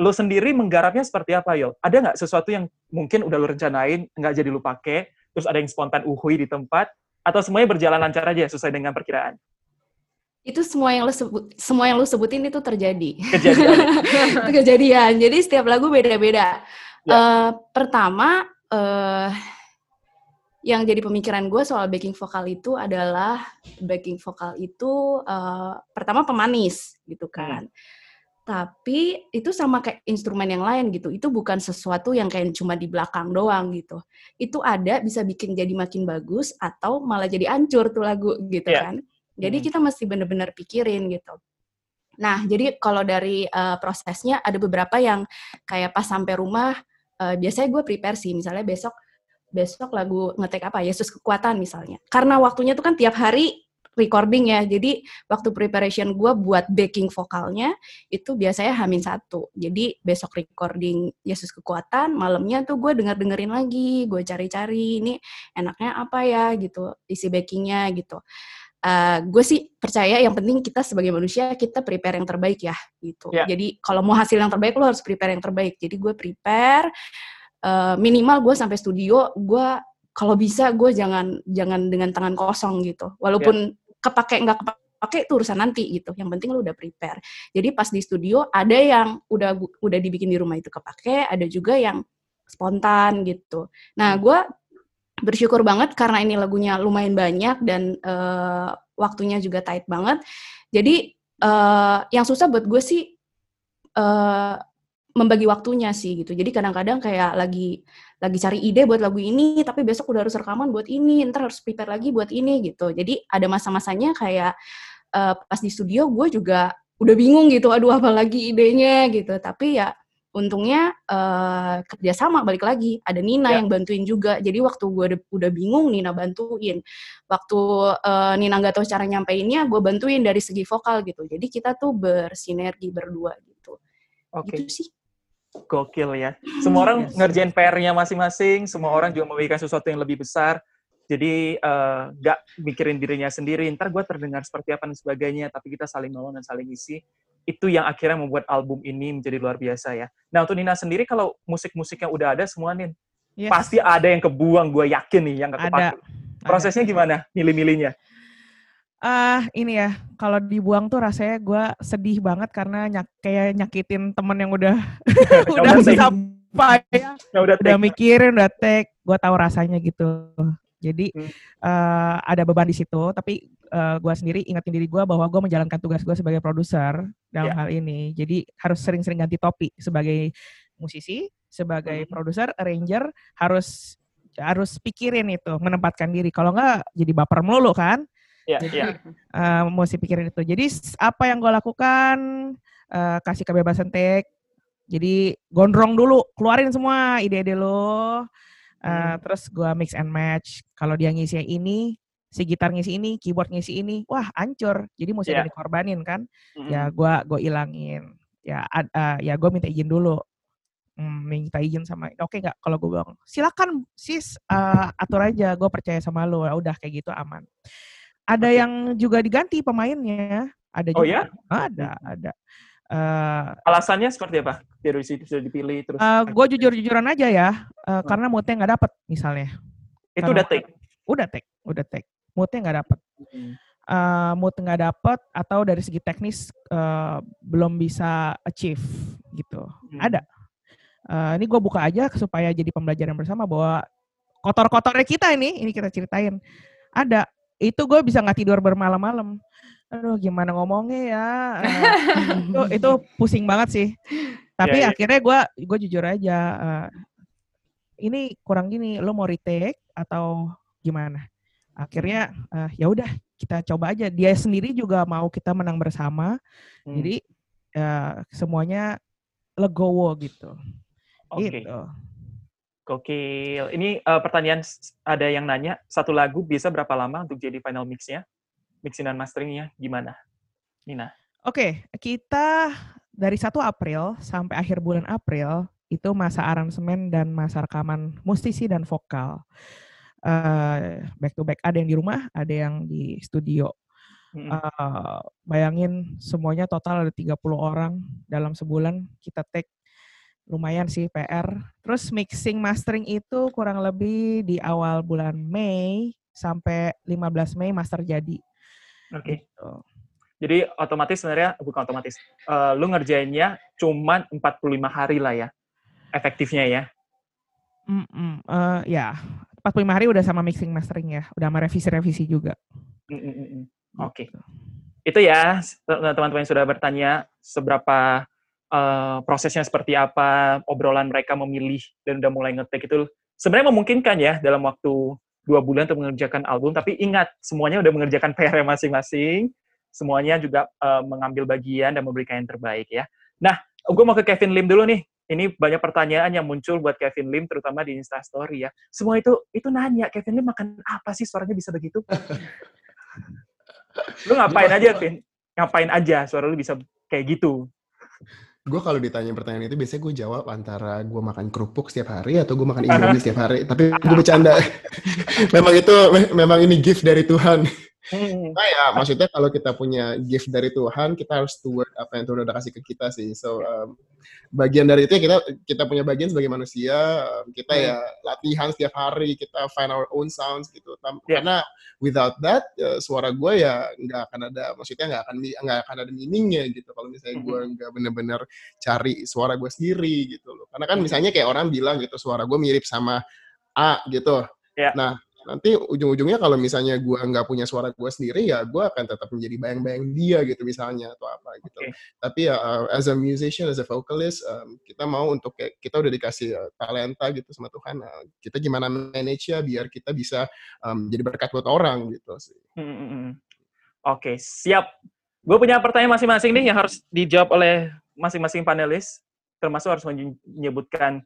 Lo sendiri menggarapnya seperti apa, Yol? Ada nggak sesuatu yang mungkin udah lo rencanain, nggak jadi lo pakai, terus ada yang spontan uhui di tempat, atau semuanya berjalan lancar aja sesuai dengan perkiraan?
Itu semua yang lu sebut semua yang lu sebutin itu terjadi
kejadian
kejadian jadi setiap lagu beda-beda ya. uh, pertama uh, yang jadi pemikiran gue soal backing vokal itu adalah backing vokal itu uh, pertama pemanis gitu hmm. kan hmm. tapi itu sama kayak instrumen yang lain gitu itu bukan sesuatu yang kayak cuma di belakang doang gitu itu ada bisa bikin jadi makin bagus atau malah jadi hancur tuh lagu gitu yeah. kan jadi hmm. kita mesti benar-benar pikirin gitu. Nah, jadi kalau dari uh, prosesnya ada beberapa yang kayak pas sampai rumah, uh, biasanya gue prepare sih, misalnya besok besok lagu ngetek apa, Yesus Kekuatan misalnya. Karena waktunya tuh kan tiap hari recording ya, jadi waktu preparation gue buat backing vokalnya itu biasanya hamin satu. Jadi besok recording Yesus Kekuatan, malamnya tuh gue denger dengerin lagi, gue cari-cari ini enaknya apa ya gitu, isi backingnya gitu uh, gue sih percaya yang penting kita sebagai manusia kita prepare yang terbaik ya gitu. Yeah. Jadi kalau mau hasil yang terbaik lo harus prepare yang terbaik. Jadi gue prepare uh, minimal gue sampai studio gue kalau bisa gue jangan jangan dengan tangan kosong gitu. Walaupun yeah. kepake nggak kepake itu urusan nanti gitu. Yang penting lo udah prepare. Jadi pas di studio ada yang udah udah dibikin di rumah itu kepake, ada juga yang spontan gitu. Nah, hmm. gue bersyukur banget karena ini lagunya lumayan banyak dan uh, waktunya juga tight banget. Jadi uh, yang susah buat gue sih uh, membagi waktunya sih gitu. Jadi kadang-kadang kayak lagi lagi cari ide buat lagu ini, tapi besok udah harus rekaman buat ini, ntar harus prepare lagi buat ini gitu. Jadi ada masa-masanya kayak uh, pas di studio gue juga udah bingung gitu, aduh apa lagi idenya gitu. Tapi ya untungnya uh, kerjasama balik lagi. Ada Nina ya. yang bantuin juga. Jadi waktu gue udah, udah bingung Nina bantuin. Waktu uh, Nina nggak tahu cara nyampeinnya gue bantuin dari segi vokal gitu. Jadi kita tuh bersinergi berdua gitu.
Oke. Okay. gitu sih. Gokil ya. Semua orang yes. ngerjain PR-nya masing-masing semua orang juga memikirkan sesuatu yang lebih besar. Jadi uh, eh, gak mikirin dirinya sendiri. Ntar gue terdengar seperti apa dan sebagainya tapi kita saling nolong dan saling isi itu yang akhirnya membuat album ini menjadi luar biasa ya. Nah untuk Nina sendiri kalau musik-musik yang udah ada semua nih, yes. pasti ada yang kebuang, gue yakin nih yang gak kepake. Prosesnya ada. gimana milih-milihnya?
Ah uh, ini ya, kalau dibuang tuh rasanya gue sedih banget karena nyak, kayak nyakitin temen yang udah udah susah ya, udah, udah mikirin, udah take, gue tahu rasanya gitu. Jadi hmm. uh, ada beban di situ, tapi uh, eh, gue sendiri ingetin diri gue bahwa gue menjalankan tugas gue sebagai produser dalam yeah. hal ini. Jadi harus sering-sering ganti topi sebagai musisi, sebagai hmm. produser, arranger harus harus pikirin itu menempatkan diri. Kalau enggak jadi baper melulu kan.
Iya,
Jadi,
iya.
eh, mesti pikirin itu. Jadi apa yang gue lakukan eh, kasih kebebasan take. Jadi gondrong dulu, keluarin semua ide-ide lo. Eh,
Hmm.
Terus gue mix and match. Kalau dia ngisi yang ini, si gitar ngisi ini, keyboard ngisi ini, wah hancur. Jadi mesti
Iya.
dikorbanin kan.
Mm-mm.
Ya gue gue ilangin. Ya ad- eh, ya gue minta izin dulu. Hmm, minta izin sama oke nggak kalau gue bilang silakan sis eh, atur aja gue percaya sama lo Ya udah kayak gitu aman ada
Oke.
yang juga diganti pemainnya ada
Oh
juga
ya?
ada ada Eh,
Alasannya seperti apa? Dari situ sudah dipilih terus.
gue jujur-jujuran aja ya eh, karena moodnya nggak dapet misalnya
itu
karena
udah take.
udah take udah take moodnya nggak dapet
Hmm.
Eh, mood nggak dapet atau dari segi teknis eh, belum bisa achieve gitu
Hmm.
ada Eh, ini gue buka aja supaya jadi pembelajaran bersama bahwa kotor-kotornya kita ini ini kita ceritain ada itu gue bisa nggak tidur bermalam-malam aduh gimana ngomongnya ya itu itu pusing banget sih tapi
Iya, iya.
akhirnya gue gue jujur aja eh, ini kurang gini lo mau retake atau gimana akhirnya eh, ya udah kita coba aja dia sendiri juga mau kita menang bersama
Hmm.
jadi eh, semuanya legowo gitu
Oke.
gitu
Gokil. Ini eh, pertanyaan ada yang nanya, satu lagu bisa berapa lama untuk jadi final mix-nya? Mixing dan masteringnya gimana? Nina.
Oke, kita dari 1 April sampai akhir bulan April itu masa aransemen dan masa rekaman musisi dan vokal. Eh, back to back ada yang di rumah, ada yang di studio. Eh, bayangin semuanya total ada 30 orang dalam sebulan kita take lumayan sih PR. Terus mixing mastering itu kurang lebih di awal bulan Mei sampai 15 Mei master jadi.
Oke.
Gitu.
Jadi otomatis sebenarnya bukan otomatis. eh, lu ngerjainnya cuman 45 hari lah ya. Efektifnya ya.
Mm-mm, eh, ya, 45 hari udah sama mixing mastering ya, udah sama revisi-revisi juga.
Mm, mm, mm, mm. Oke.
Gitu.
Itu ya teman-teman yang sudah bertanya seberapa eh, prosesnya seperti apa, obrolan mereka memilih dan udah mulai ngetik itu sebenarnya memungkinkan ya dalam waktu dua bulan untuk mengerjakan album. Tapi ingat semuanya udah mengerjakan PR masing-masing, semuanya juga eh, mengambil bagian dan memberikan yang terbaik ya. Nah, gue mau ke Kevin Lim dulu nih. Ini banyak pertanyaan yang muncul buat Kevin Lim, terutama di Instastory ya. Semua itu itu nanya, Kevin Lim makan apa sih suaranya bisa begitu? lu ngapain aja, Vin? Ngapain aja suara lu bisa kayak gitu?
Gue kalau ditanya pertanyaan itu biasanya gue jawab antara gue makan kerupuk setiap hari atau gue makan indomie setiap hari. Tapi gue bercanda. memang itu memang ini gift dari Tuhan.
Hmm.
Nah ya, maksudnya kalau kita punya gift dari Tuhan, kita harus steward apa yang Tuhan udah kasih ke kita sih. So, um, bagian dari itu ya kita kita punya bagian sebagai manusia, um, kita
Hmm.
ya latihan setiap hari, kita find our own sounds gitu. Tam-
Yeah.
Karena without that, ya, suara gue ya nggak akan ada, maksudnya nggak akan nggak akan ada meaningnya gitu. Kalau misalnya gue
Mhm.
nggak bener-bener cari suara gue sendiri gitu loh. Karena kan
Mhm.
misalnya kayak orang bilang gitu, suara gue mirip sama A gitu.
Yeah.
Nah, nanti ujung-ujungnya kalau misalnya gue nggak punya suara gue sendiri ya gue akan tetap menjadi bayang-bayang dia gitu misalnya atau apa gitu
Oke.
tapi ya uh, as a musician as a vocalist um, kita mau untuk kayak kita udah dikasih uh, talenta gitu sama Tuhan uh, kita gimana manage ya biar kita bisa um, jadi berkat buat orang gitu sih
Hmm, hmm, hmm. Oke, siap. Gue punya pertanyaan masing-masing nih yang harus dijawab oleh masing-masing panelis, termasuk harus menyebutkan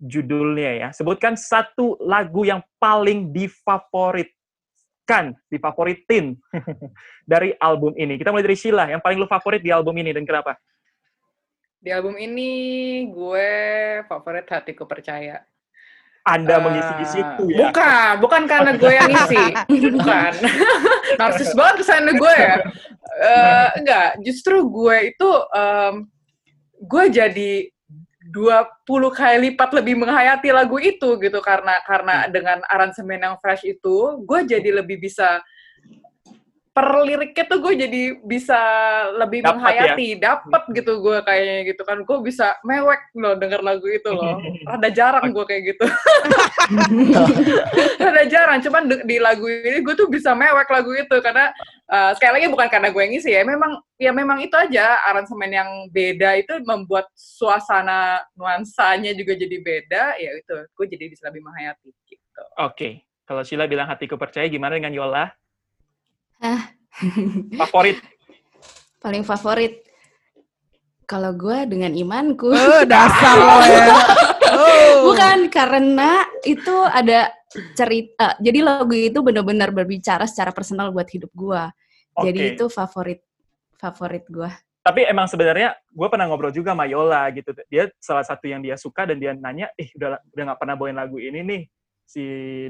judulnya ya. Sebutkan satu lagu yang paling difavoritkan, difavoritin dari album ini. Kita mulai dari Sheila, yang paling lu favorit di album ini dan kenapa?
Di album ini gue favorit Hatiku Percaya.
Anda
Eh,
mengisi di situ ya.
Bukan, bukan karena gue yang ngisi. bukan. Narsis banget kesannya gue ya. Eh, enggak, justru gue itu em, gue jadi 20 kali lipat lebih menghayati lagu itu gitu. Karena karena dengan aransemen yang fresh itu gue jadi lebih bisa per liriknya tuh gue jadi bisa lebih
Dapet
menghayati, dapet gitu gue kayaknya gitu kan, gue bisa mewek loh denger lagu itu loh, rada jarang gue kayak gitu, rada jarang, cuman di, lagu ini gue tuh bisa mewek lagu itu karena uh, sekali lagi bukan karena gue yang ngisi ya, memang ya memang itu aja aransemen yang beda itu membuat suasana nuansanya juga jadi beda, ya itu. Gue jadi bisa lebih menghayati gitu.
Oke, kalau Sheila bilang hatiku percaya, gimana dengan Yola?
Hah?
Favorit?
Paling favorit. Kalau gue dengan imanku.
Oh, dasar lo ya. Oh.
Bukan karena itu ada cerita. Jadi lagu itu benar-benar berbicara secara personal buat hidup gue. Jadi
Oke.
itu favorit favorit gue.
Tapi emang sebenarnya gue pernah ngobrol juga sama Yola gitu. Dia salah satu yang dia suka dan dia nanya, eh udah udah nggak pernah bawain lagu ini nih si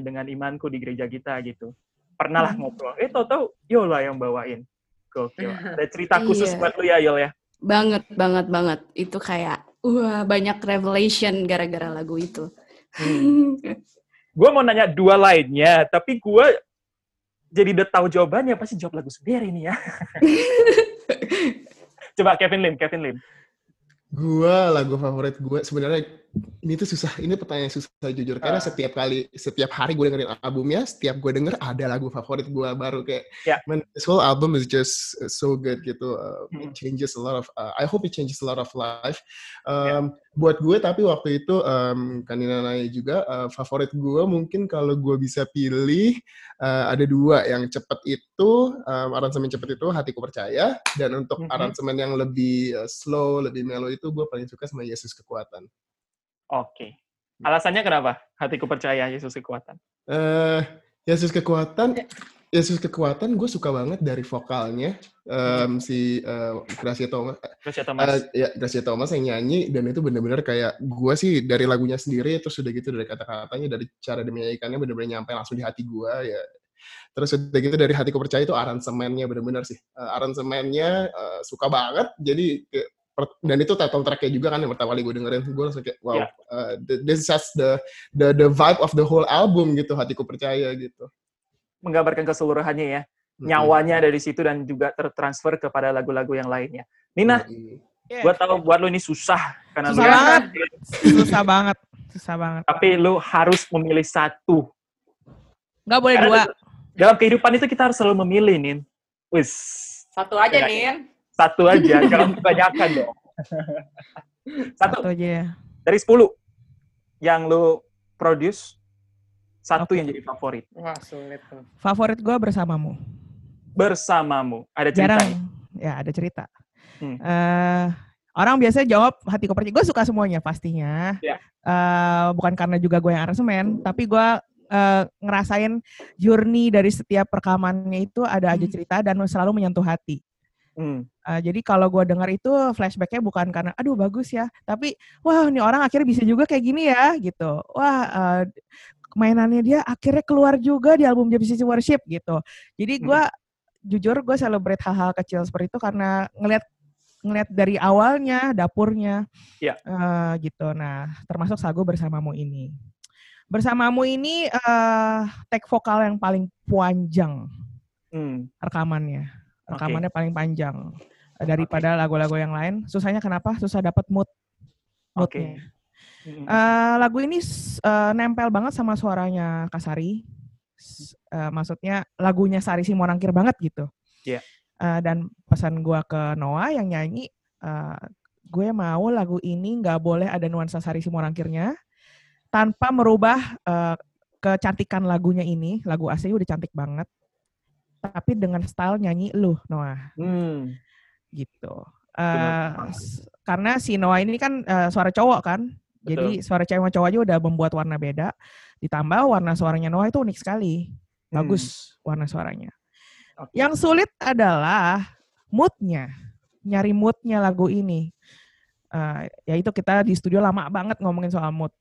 dengan imanku di gereja kita gitu. Pernah lah ngobrol. Eh tau-tau Yola yang bawain. Gokil. Ada cerita khusus
Iya.
buat lu ya Yol ya.
Banget, banget, banget. Itu kayak, wah banyak revelation gara-gara lagu itu.
Gue mau nanya dua lainnya, tapi gue jadi udah tahu jawabannya pasti jawab lagu sendiri nih ya. Coba Kevin Lim, Kevin Lim.
Gua lagu favorit gue sebenarnya ini tuh susah. Ini pertanyaan yang susah jujur karena
Ah.
setiap kali setiap hari gue dengerin albumnya, setiap gue denger ada lagu favorit gue baru kayak
Ya.
man this whole album is just so good gitu. Uh,
Hmm.
It changes a lot of uh, I hope it changes a lot of life.
Ya.
Um, Buat gue tapi waktu itu um, Kanina nanya juga uh, favorit gue mungkin kalau gue bisa pilih uh, ada dua yang cepet itu um, aransemen cepet itu hatiku percaya dan untuk
Mhm.
aransemen yang lebih uh, slow lebih mellow itu gue paling suka sama Yesus kekuatan
Oke. Alasannya kenapa? Hatiku percaya Yesus kekuatan.
eh Yesus kekuatan Yesus kekuatan gue suka banget dari vokalnya um, si uh, Gracia Thomas
ya Thomas.
Uh, ya Gracia Thomas yang nyanyi dan itu bener-bener kayak gue sih dari lagunya sendiri terus udah gitu dari kata-katanya dari cara dia menyanyikannya bener-bener nyampe langsung di hati gue ya terus udah gitu dari hatiku percaya itu aransemennya bener-bener sih Uh, aransemennya uh, suka banget jadi dan itu title tracknya juga kan yang pertama kali gue dengerin gue langsung kayak wow
Ya.
uh, th- this sets the the the vibe of the whole album gitu hatiku percaya gitu
Menggambarkan keseluruhannya ya. Nyawanya dari situ dan juga tertransfer kepada lagu-lagu yang lainnya. Nina,
Mm-mm.
gue tahu buat lu ini susah karena
Susah
lu
banget. Susah banget. Susah banget.
tapi lu harus memilih satu.
Nggak boleh
Karena
dua.
Dalam kehidupan itu kita harus selalu memilih, Nin. Wis,
Satu aja
Ya,
nih.
Satu aja, jangan kebanyakan dong. Satu
Satu aja ya.
dari sepuluh yang lu produce, satu
Oke.
yang jadi favorit.
Wah, sulit tuh.
Favorit gue bersamamu.
Bersamamu. Ada
Jarang.
ceritanya.
Ya, ada cerita.
Hmm.
Eh, orang biasanya jawab hatiku percaya. Gue suka semuanya pastinya.
Ya.
Eh, bukan karena juga gue yang aransemen, tapi gue eh, ngerasain journey dari setiap rekamannya itu ada aja
Hmm.
cerita dan selalu menyentuh hati.
Hmm.
Eh, jadi kalau gue dengar itu flashbacknya bukan karena aduh bagus ya, tapi wah ini orang akhirnya bisa juga kayak gini ya gitu. Wah eh, mainannya dia akhirnya keluar juga di album JPCC Worship gitu. Jadi
Hmm.
gue jujur gue celebrate hal-hal kecil seperti itu karena ngelihat ngelihat dari awalnya dapurnya
Ya.
eh, gitu. Nah termasuk sagu bersamamu ini. Bersamamu ini eh take vokal yang paling panjang
Hmm.
rekamannya. Rekamannya paling panjang eh, daripada lagu-lagu yang lain. Susahnya kenapa? Susah dapat mood.
Oke.
Moodnya.
Hmm.
Eh, lagu ini eh, nempel banget sama suaranya Kasari. Eh, maksudnya lagunya Sari Simorangkir banget gitu.
Iya.
Eh, dan pesan gua ke Noah yang nyanyi, eh, gue mau lagu ini nggak boleh ada nuansa Sari Simorangkirnya tanpa merubah eh, kecantikan lagunya ini. Lagu asli udah cantik banget. Tapi dengan style nyanyi lu, Noah
Hmm.
gitu. S- karena si Noah ini kan eh, suara cowok kan, jadi suara cewek sama cowok aja udah membuat warna beda. Ditambah warna suaranya Noah itu unik sekali, bagus warna suaranya.
Hmm. Oke.
Yang sulit adalah moodnya, nyari moodnya lagu ini. Eh, ya itu kita di studio lama banget ngomongin soal mood,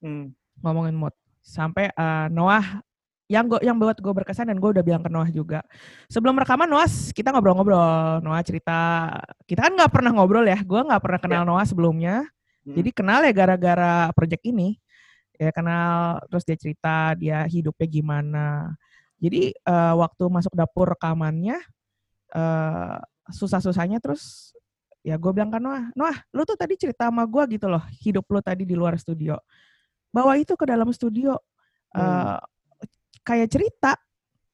Hmm.
ngomongin mood. Sampai eh, Noah yang gue yang buat gue berkesan dan gue udah bilang ke Noah juga. Sebelum rekaman Noah kita ngobrol-ngobrol, Noah cerita. Kita kan nggak pernah ngobrol ya, gue nggak pernah kenal Noah sebelumnya.
Hmm.
Jadi kenal ya gara-gara project ini. Ya kenal terus dia cerita dia hidupnya gimana. Jadi eh, waktu masuk dapur rekamannya eh susah-susahnya terus ya gue bilang kan Noah, Noah lu tuh tadi cerita sama gue gitu loh, hidup lu tadi di luar studio. Bawa itu ke dalam studio.
Hmm.
Kayak cerita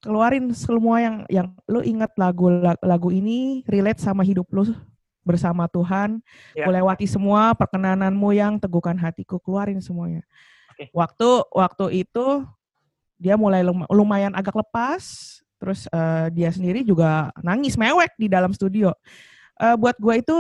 keluarin semua yang yang lu ingat lagu lagu ini relate sama hidup lu bersama Tuhan
Ya.
Lewati semua perkenananmu yang teguhkan hatiku, keluarin semuanya.
Oke.
Waktu waktu itu dia mulai lum- lumayan agak lepas, terus uh, dia sendiri juga nangis mewek di dalam studio. Uh, buat gue itu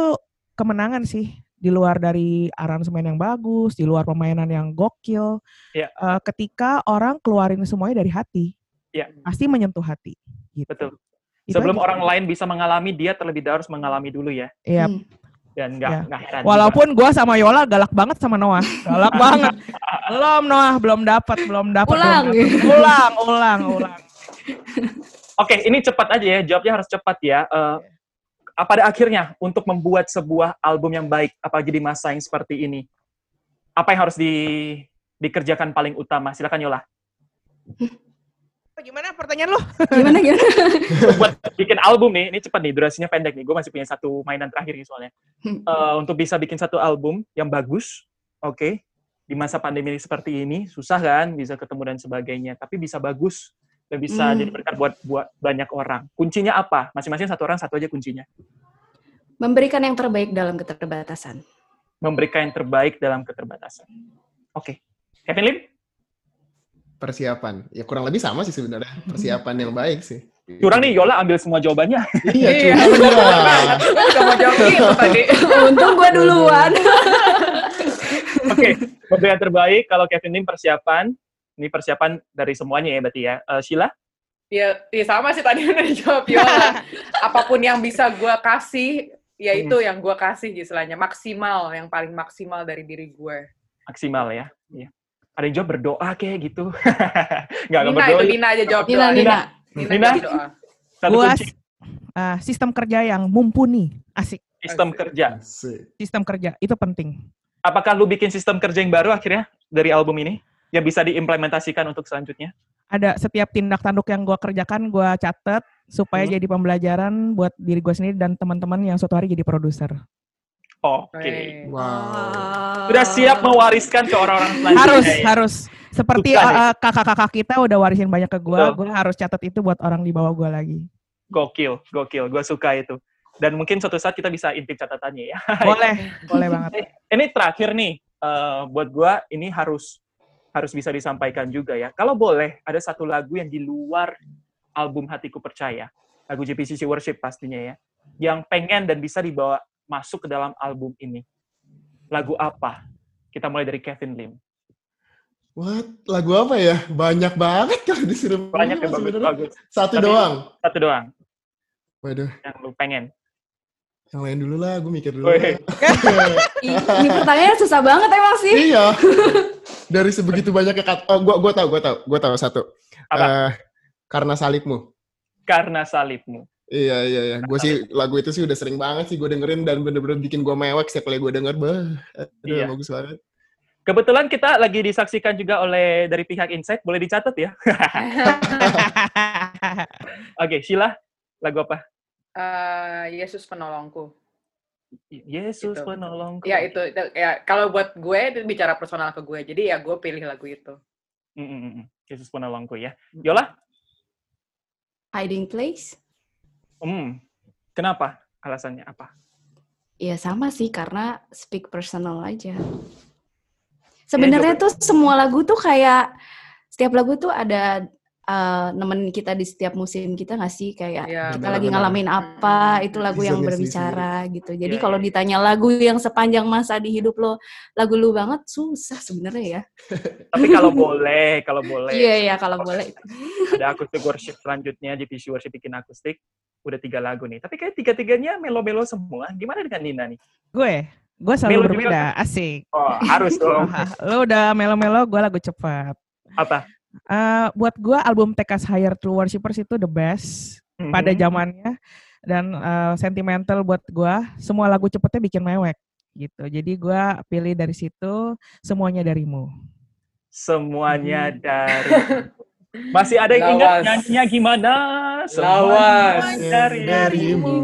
kemenangan sih di luar dari aransemen yang bagus, di luar permainan yang gokil.
Yeah.
Uh, ketika orang keluarin semuanya dari hati,
yeah.
pasti menyentuh hati. Gitu.
Betul. Itu Sebelum aja. orang lain bisa mengalami, dia terlebih dahulu harus mengalami dulu ya.
Iya. Hmm.
Dan nggak ya. heran.
Walaupun gue sama Yola galak banget sama Noah, galak banget. belum Noah, belum dapat, belum dapat.
Ulang.
Belum dapet. ulang, ulang, ulang.
Oke, ini cepat aja ya. Jawabnya harus cepat ya. Uh, pada akhirnya untuk membuat sebuah album yang baik, apalagi di masa yang seperti ini, apa yang harus di, dikerjakan paling utama? Silakan Yola.
Gimana pertanyaan lo?
Gimana gimana?
Buat bikin album nih, ini cepat nih, durasinya pendek nih. Gue masih punya satu mainan terakhir nih soalnya. Uh, untuk bisa bikin satu album yang bagus, oke, okay, di masa pandemi seperti ini susah kan, bisa ketemu dan sebagainya. Tapi bisa bagus dan bisa hmm. jadi berkat buat buat banyak orang. Kuncinya apa? Masing-masing satu orang satu aja kuncinya.
Memberikan yang terbaik dalam keterbatasan.
Memberikan yang terbaik dalam keterbatasan. Oke. Okay. Kevin Lim?
Persiapan. Ya kurang lebih sama sih sebenarnya. Persiapan yang baik sih.
Curang nih, Yola ambil semua jawabannya.
iya, curang.
Kamu jawab itu tadi.
Untung gue duluan.
Oke, okay. memberikan terbaik. Kalau Kevin Lim persiapan, ini persiapan dari semuanya ya berarti ya. Uh, Sheila?
Ya, ya sama sih tadi udah dijawab Yola. Apa pun yang bisa gue kasih, ya itu hmm. yang gue kasih istilahnya. Maksimal, yang paling maksimal dari diri gue.
Maksimal ya? Iya. Ada yang jawab berdoa kayak gitu.
Nggak, Nina berdoa. itu Nina aja jawab
Nina, Nina.
Nina, Nina.
Nina. Gue uh, sistem kerja yang mumpuni. Asik.
Sistem kerja.
Sistem kerja, itu penting.
Apakah lu bikin sistem kerja yang baru akhirnya dari album ini? Yang bisa diimplementasikan untuk selanjutnya?
Ada setiap tindak tanduk yang gue kerjakan gue catet supaya hmm. jadi pembelajaran buat diri gue sendiri dan teman-teman yang suatu hari jadi produser.
Oke. Okay. Wow. Sudah siap mewariskan ke orang-orang selanjutnya.
Harus, ya? harus. Seperti uh, kakak-kakak kita udah warisin banyak ke gue, gue harus catat itu buat orang di bawah gue lagi.
Gokil, gokil. Gue suka itu. Dan mungkin suatu saat kita bisa intip catatannya ya.
Boleh, boleh banget.
Ini terakhir nih, uh, buat gue ini harus harus bisa disampaikan juga ya. Kalau boleh, ada satu lagu yang di luar album Hatiku Percaya, lagu JPCC Worship pastinya ya, yang pengen dan bisa dibawa masuk ke dalam album ini. Lagu apa? Kita mulai dari Kevin Lim.
What? Lagu apa ya? Banyak banget kalau disuruh.
Banyak ya, bagus, bagus.
Satu Tapi, doang?
Satu doang.
Waduh.
Yang lu pengen.
Yang lain dulu lah, gue mikir dulu.
ini pertanyaannya susah banget emang sih.
Iya. Dari sebegitu banyak kata, oh gue gue tahu, gue tahu, gue tahu satu. Apa? Uh, karena salibmu.
Karena salibmu.
Iya iya iya, gue sih lagu itu sih udah sering banget sih gue dengerin dan bener-bener bikin gue mewek setiap kali gue denger, bah, iya. bagus banget.
Kebetulan kita lagi disaksikan juga oleh dari pihak Insight, boleh dicatat ya. Oke, okay, Sheila, lagu apa?
Uh, Yesus penolongku.
Yesus itu. penolongku.
Ya itu, itu ya kalau buat gue itu bicara personal ke gue. Jadi ya gue pilih lagu itu.
Mm -mm. Yesus penolongku ya. Yola?
Hiding place.
Hmm. Kenapa? Alasannya apa?
Ya sama sih karena speak personal aja. Sebenarnya tuh semua lagu tuh kayak setiap lagu tuh ada uh, nemenin kita di setiap musim kita nggak sih? Kayak ya, kita bener, lagi ngalamin apa itu lagu yang berbicara gitu. Jadi ya, kalau ya. ditanya lagu yang sepanjang masa di hidup lo lagu lu banget susah sebenarnya ya.
Tapi kalau boleh kalau boleh.
Iya iya kalau boleh.
Ada akustik worship selanjutnya di PC worship bikin akustik. Udah tiga lagu nih. Tapi kayak tiga tiganya melo melo semua. Gimana dengan Nina nih?
Gue gue selalu melo berbeda. juga. asik.
Oh harus dong.
Lo udah melo melo gue lagu cepat
apa
Uh, buat gue album Take Us Higher True Worshippers itu the best mm-hmm. pada zamannya dan uh, sentimental buat gue. Semua lagu cepetnya bikin mewek gitu. Jadi gue pilih dari situ semuanya darimu.
Semuanya hmm. dari masih ada yang ingat nyanyinya gimana?
Lawas
dari darimu.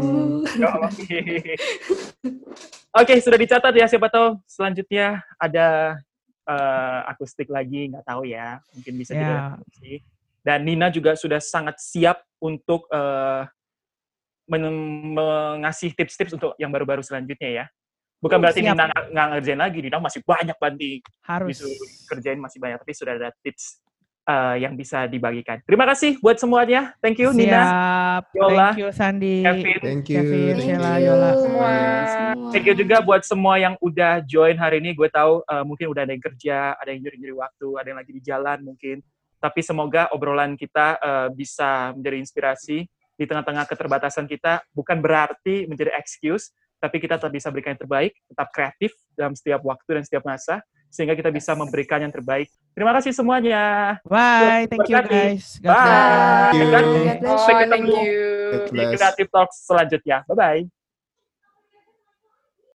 Oke, okay, sudah dicatat ya. Siapa tahu selanjutnya ada uh, akustik lagi, nggak tahu ya, mungkin bisa yeah. juga. Dan Nina juga sudah sangat siap untuk uh, mengasih tips-tips untuk yang baru-baru selanjutnya ya. Bukan oh, berarti siap. Nina nggak ngerjain lagi, Nina masih banyak banting.
Harus.
kerjain masih banyak, tapi sudah ada tips. Uh, yang bisa dibagikan. Terima kasih buat semuanya. Thank you Nina,
Siap.
Yola,
Thank you Sandi.
Kevin.
Thank you.
Kevin,
Thank
Sheila,
you.
Yola.
Semua.
Thank you juga buat semua yang udah join hari ini. Gue tahu uh, mungkin udah ada yang kerja, ada yang nyuri-nyuri waktu, ada yang lagi di jalan mungkin. Tapi semoga obrolan kita uh, bisa menjadi inspirasi di tengah-tengah keterbatasan kita. Bukan berarti menjadi excuse, tapi kita tetap bisa berikan yang terbaik, tetap kreatif dalam setiap waktu dan setiap masa, sehingga kita bisa memberikan yang terbaik. Terima kasih semuanya.
Bye. Thank you guys. God
Bye.
bless.
Thank you.
God bless
Oh,
sampai
thank
ketemu
you.
Di. Creative Talks selanjutnya. Bye-bye.